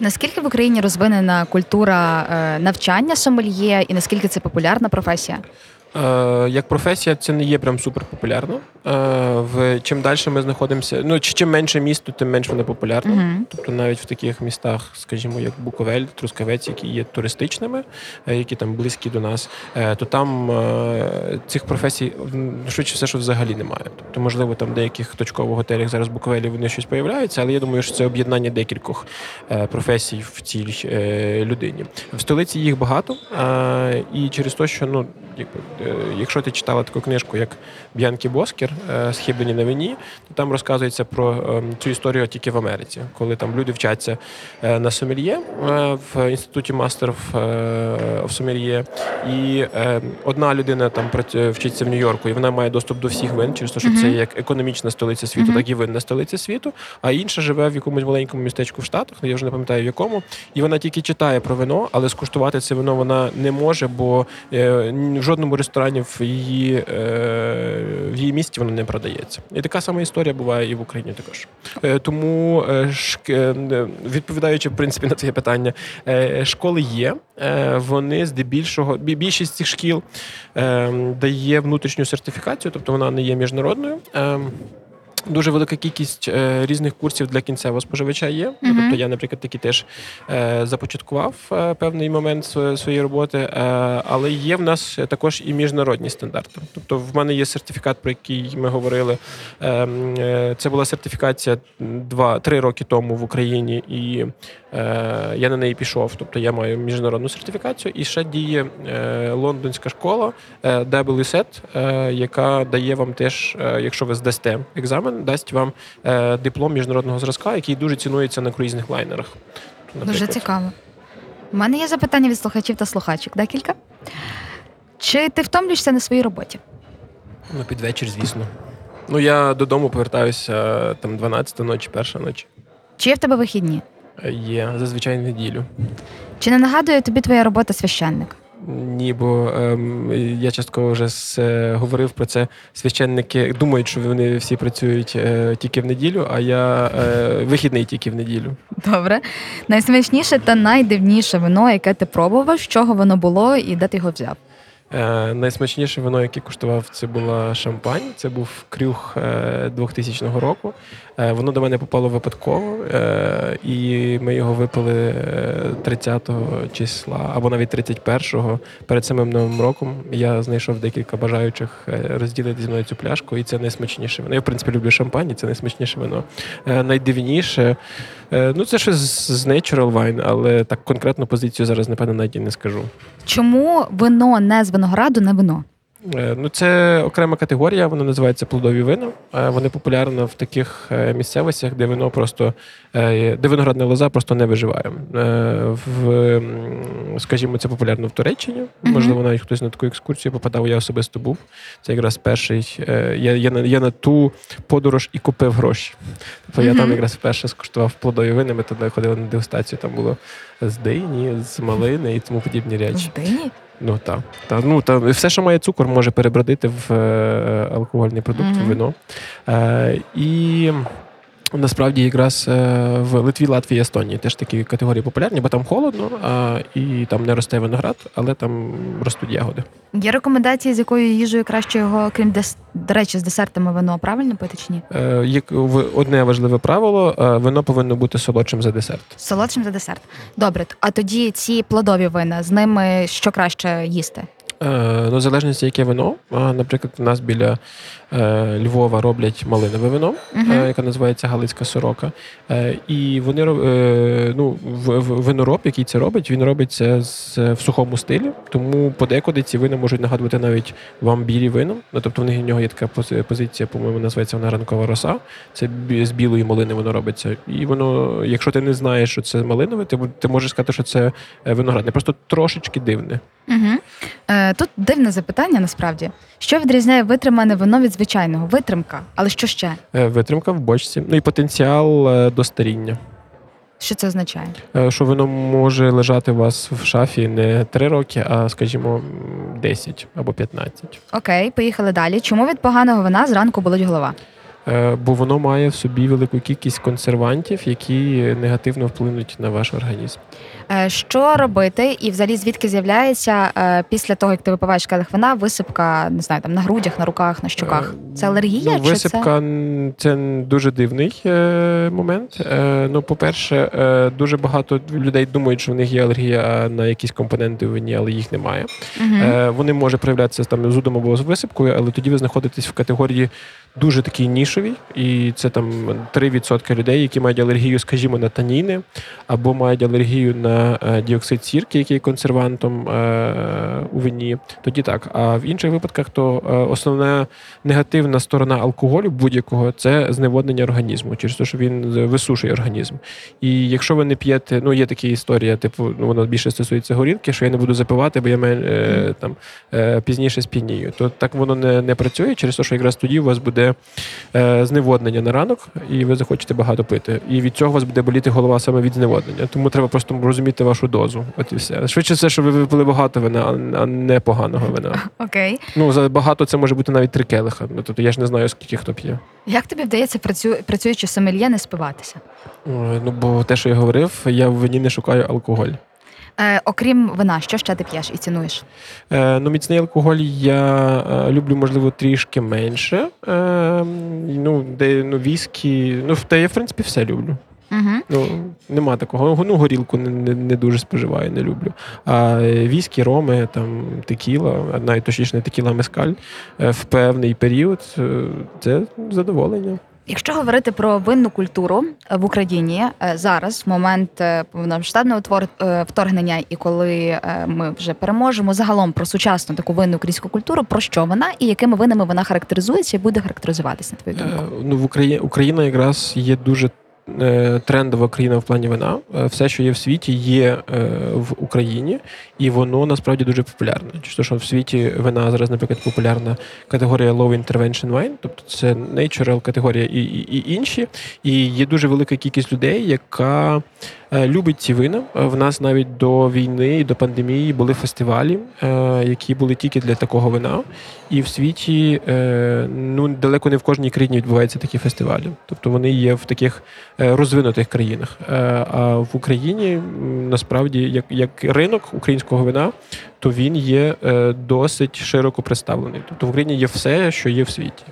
Наскільки в Україні розвинена культура е, навчання сомельє, і наскільки це популярна професія? Е, Як професія, це не є прям супер популярно. Е, В чим далі ми знаходимося, ну чи чим менше місто, тим менш воно популярно. Угу. Тобто навіть в таких містах, скажімо, як Буковель, Трускавець, які є туристичними, е, які там близькі до нас, е, то там е, цих професій швидше все, що взагалі немає. Тобто, можливо, там в деяких точкових готелях зараз в Буковелі вони щось появляються, але я думаю, що це об'єднання декількох е, професій в цій е, людині. В столиці їх багато, е, і через те, що ну, якби, якщо ти читала таку книжку, як Б'янкі Боскер е, Схиблені на вині, то там розказується про е, цю історію тільки в Америці, коли там люди вчаться е, на сомельє е, в інституті мастерів в сомельє, і е, одна людина там вчиться в Нью-Йорку, і вона має доступ до всіх вин, через те, що це як економічна столиця світу, так і винна столиця світу. А інша живе в якомусь маленькому містечку в Штатах, я вже не пам'ятаю в якому, і вона тільки читає про вино, але скуштувати це вино вона не може, бо е, в жодному ресторані в її, е, в її місті воно не продається. І така сама історія буває і в Україні також. Е, тому, е, відповідаючи в принципі на це питання, школи є. Вони здебільшого більшість цих шкіл е, дає внутрішню сертифікацію, тобто вона не є міжнародною. Дуже велика кількість е, різних курсів для кінцевого споживача є. Мгм. Тобто я, наприклад, такі теж е, започаткував е, певний момент своєї роботи, е, але є в нас також і міжнародні стандарти. Тобто, в мене є сертифікат, про який ми говорили. Е, е, це була сертифікація два-три роки тому в Україні, і е, я на неї пішов. Тобто я маю міжнародну сертифікацію, і ще діє е, лондонська школа е, WSET, е, яка дає вам теж, е, якщо ви здасте екзамен, дасть вам е, диплом міжнародного зразка, який дуже цінується на круїзних лайнерах. Дуже цікаво. У мене є запитання від слухачів та слухачок. Декілька. Чи ти втомлюєшся на своїй роботі? Ну, під вечір, звісно. Ну, я додому повертаюся там 12 ночі, перша ночі. Чи є в тебе вихідні? Е, Є зазвичай неділю. Чи не нагадує тобі твоя робота священник? Ні, бо ем, я частково вже с, е, говорив про це. Священники думають, що вони всі працюють е, тільки в неділю, а я е, вихідний тільки в неділю. Добре. Найсмачніше та найдивніше вино, яке ти пробував, з чого воно було і де ти його взяв? Е, найсмачніше вино, яке куштував, це була шампань. Це був крюх е, 2000 року. Е, воно до мене попало випадково, е, і ми його випили е, 30-го числа або навіть 31-го. Перед самим новим роком я знайшов декілька бажаючих е, розділити зі мною цю пляшку, і це найсмачніше вино. Я, в принципі, люблю шампань, і це найсмачніше вино. Е, найдивніше. е, Ну, це щось з Natural Wine, але так конкретну позицію зараз, напевно, навіть і не скажу. Чому вино не з винограду, не вино? Е, Ну, це окрема категорія, вона називається плодові вина. Е, Вони популярні в таких е, місцевостях, де вино просто де виноградна лоза просто не виживає. В, скажімо, це популярно в Туреччині. Можливо, навіть хтось на таку екскурсію попадав. Я особисто був. Це якраз перший. Я, я, на, я на ту подорож і купив гроші. Тобто я там якраз вперше скуштував плодові вина. Ми туди ходили на дегустацію. Там було з дині, з малини і тому подібні речі. З дині? Ну так. Та, ну, та, все, що має цукор, може перебродити в е, алкогольний продукт, в вино. Е, і насправді якраз е, в Литві, Латвії, Естонії теж такі категорії популярні, бо там холодно, а, і там не росте виноград, але там ростуть ягоди. Є рекомендації, з якою їжею краще його, крім дес... до речі, з десертами вино правильно пити чи ні? Е, як в- одне важливе правило: е, вино повинно бути солодшим за десерт. Солодшим за десерт. Добре, а тоді ці плодові вина з ними що краще їсти? Ну, залежності, яке вино. Наприклад, у нас біля Львова роблять малинове вино, Мгм. е, яка називається Галицька сорока. Е, і вони е, ну, винороб, який це робить, він робить це в сухому стилі. Тому подекуди ці вина можуть нагадувати навіть вам білі вина. Ну, тобто в нього є така позиція, по-моєму, називається вона ранкова роса. Це з білої малини воно робиться. І воно, якщо ти не знаєш, що це малинове, ти, ти можеш сказати, що це е, виноградне. Просто трошечки дивне. Угу. Е, тут дивне запитання насправді. Що відрізняє витримане вино від звичайного? Витримка, але що ще? Е, Витримка в бочці. Ну і потенціал е, до старіння. Що це означає? Е, Що воно може лежати у вас в шафі не 3 роки, а скажімо, 10 або 15. Окей, поїхали далі. Чому від поганого вина зранку болить голова? Е, бо воно має в собі велику кількість консервантів, які негативно вплинуть на ваш організм. Е, Що робити, і взагалі звідки з'являється е, після того, як ти випиваєш келих вина, висипка, не знаю, там на грудях, на руках, на щоках? Це алергія? Ну, чи це? висипка н- це дуже дивний момент. Ну, по-перше, дуже багато людей думають, що в них є алергія на якісь компоненти в вині, але їх немає. Е, вони може проявлятися там зудом або з висипкою, але тоді ви знаходитесь в категорії дуже такій нішовій, і це там 3% людей, які мають алергію, скажімо, на таніни, або мають алергію на е, діоксид сірки, який є консервантом е, у вині. Тоді так. А в інших випадках, то е, основна негативна сторона алкоголю будь-якого це зневоднення організму, через те, що він висушує організм. І якщо ви не п'єте, ну є така історія, типу, ну воно більше стосується горілки, що я не буду запивати, бо я е, там е, пізніше сп'янію. То так воно не, не працює через те, що якраз тоді у вас буде е, зневоднення на ранок, і ви захочете багато пити. І від цього у вас буде боліти голова саме від зневоднення. Тому треба просто розуміти вашу дозу. От і все. Швидше все, що ви випили багато вина, а- не поганого вина. Окей. Ну за багато це може бути навіть три келиха. Ну тобто я ж не знаю, скільки хто п'є. Як тобі вдається працю... працюючи сомельє не спиватися? Ну бо те, що я говорив, я в вині не шукаю алкоголь. Е, окрім вина, що ще ти п'єш і цінуєш? Е, ну, міцний алкоголь я е, люблю, можливо, трішки менше. Е, ну, де ну, віскі, ну, та я в принципі все люблю. Угу. Ну, нема такого. Ну, горілку не, не, не дуже споживаю, не люблю. А е, віскі, роми, там, текіла, а навіть точніше не текіла, а мескаль е, в певний період це задоволення. Якщо говорити про винну культуру е, в Україні е, зараз, в момент е, повномасштабного вторгнення, і коли ми вже переможемо, загалом про сучасну таку винну українську культуру, про що вона і якими винами вона характеризується і буде характеризуватися на твою думку? Ну, в Україні Україна якраз є дуже трендова країна в плані вина. Е, Все, що є в світі, є е, в Україні, і воно насправді дуже популярне. Чи то, що в світі вина зараз, наприклад, популярна категорія Low Intervention Wine, тобто це natural категорія і, і, і інші. І є дуже велика кількість людей, яка е, любить ці вина. Е, В нас навіть до війни і до пандемії були фестивалі, е, які були тільки для такого вина. І в світі е, ну далеко не в кожній країні відбуваються такі фестивалі. Тобто вони є в таких е, розвинутих країнах. Е, А в Україні насправді, як, як ринок українського вина, то він є е, досить широко представлений. Тобто в Україні є все, що є в світі.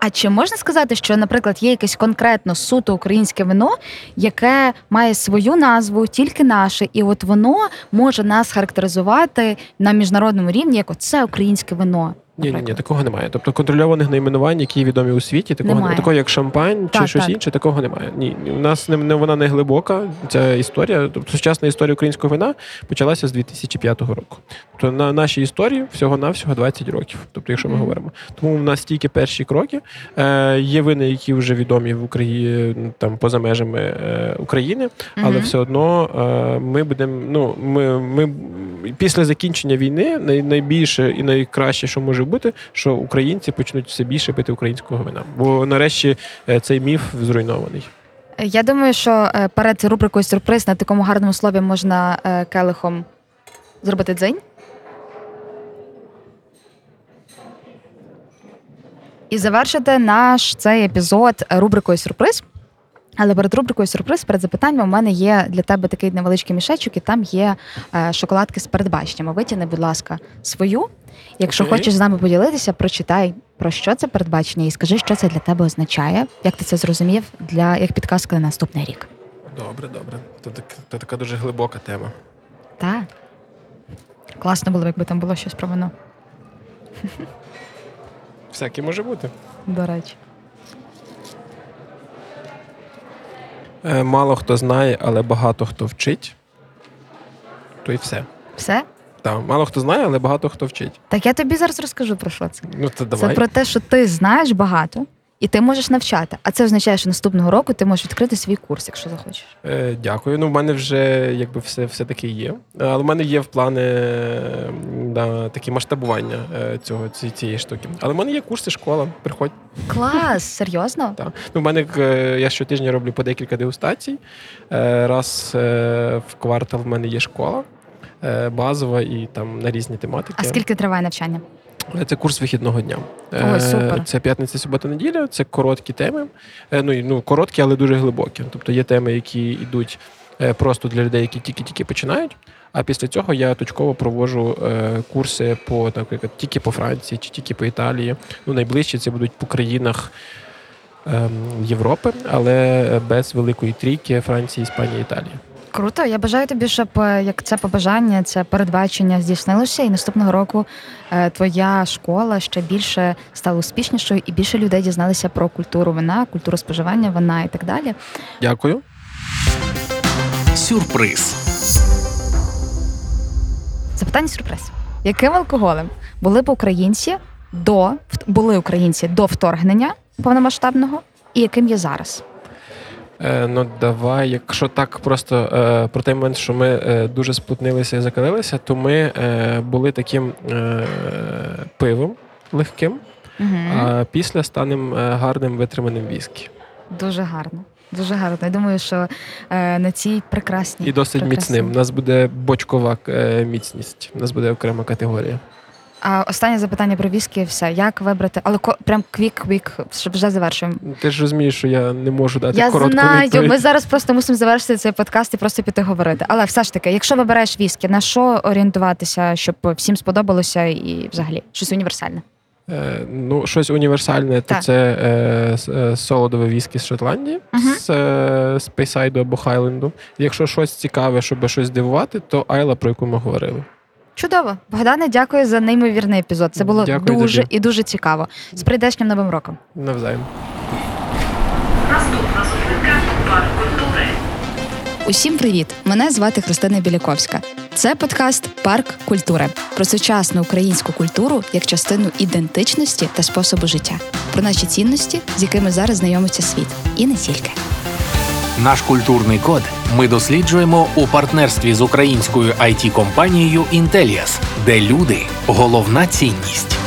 А чи можна сказати, що, наприклад, є якесь конкретно суто українське вино, яке має свою назву, тільки наше, і от воно може нас характеризувати на міжнародному рівні, як це українське вино? Ні, ні, ні, такого немає. Тобто контрольованих найменувань, які відомі у світі, такого Немає. такого як шампань чи Так, щось так. інше, такого немає. Ні, у нас не, не вона не глибока. Ця історія. Тобто сучасна історія українського вина почалася з 2005 року. Тобто на нашій історії всього навсього 20 років. Тобто, якщо ми Мгм. говоримо, тому в нас тільки перші кроки. Е, є вини, які вже відомі в Україні там поза межами е, України, але Мгм. все одно е, ми будемо. Ну ми, ми після закінчення війни най, найбільше і найкраще, що може бути, що українці почнуть все більше пити українського вина. Бо нарешті е, цей міф зруйнований. Я думаю, що е, перед рубрикою сюрприз на такому гарному слові можна е, келихом зробити дзень. І завершити наш цей епізод рубрикою сюрприз. Але перед рубрикою сюрприз, перед запитанням, у мене є для тебе такий невеличкий мішечок, і там є е, шоколадки з передбаченнями. Витягни, будь ласка, свою. Якщо Окей. хочеш з нами поділитися, прочитай про що це передбачення, і скажи, що це для тебе означає, як ти це зрозумів для як підказка на наступний рік. Добре, добре. Це, так, це така дуже глибока тема. Так. Класно було, якби там було щось про вино, Всяке може бути. до речі. Мало хто знає, але багато хто вчить. То і все. Все? Так, мало хто знає, але багато хто вчить. Так я тобі зараз розкажу про що це. Ну, то Це про те, що ти знаєш багато, і ти можеш навчати. А це означає, що наступного року ти можеш відкрити свій курс, якщо захочеш. Е, дякую. Ну, в мене вже якби все, все таки є. Але в мене є в плани е, да, такі масштабування е, цього, цієї штуки. Але в мене є курси, школа. Приходь. Клас, серйозно? Так. Ну, в мене е, я щотижня роблю по декілька дегустацій. Е, Раз е, в квартал в мене є школа е, базова і там на різні тематики. А скільки триває навчання? Це курс вихідного дня. Ой, Е, супер. Це п'ятниця, субота, неділя. Це короткі теми. Е, Ну, ну короткі, але дуже глибокі. Тобто є теми, які йдуть е, просто для людей, які тільки-тільки починають. А після цього я точково проводжу е, курси по, наприклад, тільки по Франції чи тільки по Італії. Ну, найближчі це будуть по країнах ем, Європи, але без великої трійки Франції, Іспанії, Італії. Круто. Я бажаю тобі, щоб е, як це побажання, це передбачення здійснилося, і наступного року е, твоя школа ще більше стала успішнішою, і більше людей дізналися про культуру вина, культуру споживання вина і так далі. Дякую. Сюрприз. Запитання сюрприз. Яким алкоголем були б українці до були українці до вторгнення повномасштабного, і яким є зараз? Е, ну давай, якщо так просто е, про той момент, що ми е, дуже сплутнилися і закалилися, то ми були таким пивом легким, Угу. а після станемо гарним витриманим віскі. Дуже гарно. Дуже гарно. Я думаю, що е, на цій прекрасній І досить прекрасній- міцним. У нас буде бочкова е, міцність. У нас буде окрема категорія. А останнє запитання про віскі. Все, як вибрати, але ко- прям квік-квік, щоб вже завершуємо. Ти ж розумієш, що я не можу дати Я коротку знаю, відповідь. ми зараз просто мусимо завершити цей подкаст і просто піти говорити. Але все ж таки, якщо вибираєш віскі, на що орієнтуватися, щоб всім сподобалося і взагалі щось універсальне? Е, ну, щось універсальне, то Так. це е, е, солодове віскі з Шотландії, Мгм. з е, Спейсайду або Хайленду. Якщо щось цікаве, щоб щось здивувати, то Айла, про яку ми говорили. Чудово, Богдане, дякую за неймовірний епізод. Це було Дякую дуже тобі. і дуже цікаво. З прийдешнім новим роком. Навзаєм. Наступна зупинка парк культури. Усім привіт! Мене звати Христина Біляковська. Це подкаст Парк культури про сучасну українську культуру як частину ідентичності та способу життя, про наші цінності, з якими зараз знайомиться світ, і не тільки. Наш культурний код ми досліджуємо у партнерстві з українською it компанією Intellias, де люди головна цінність.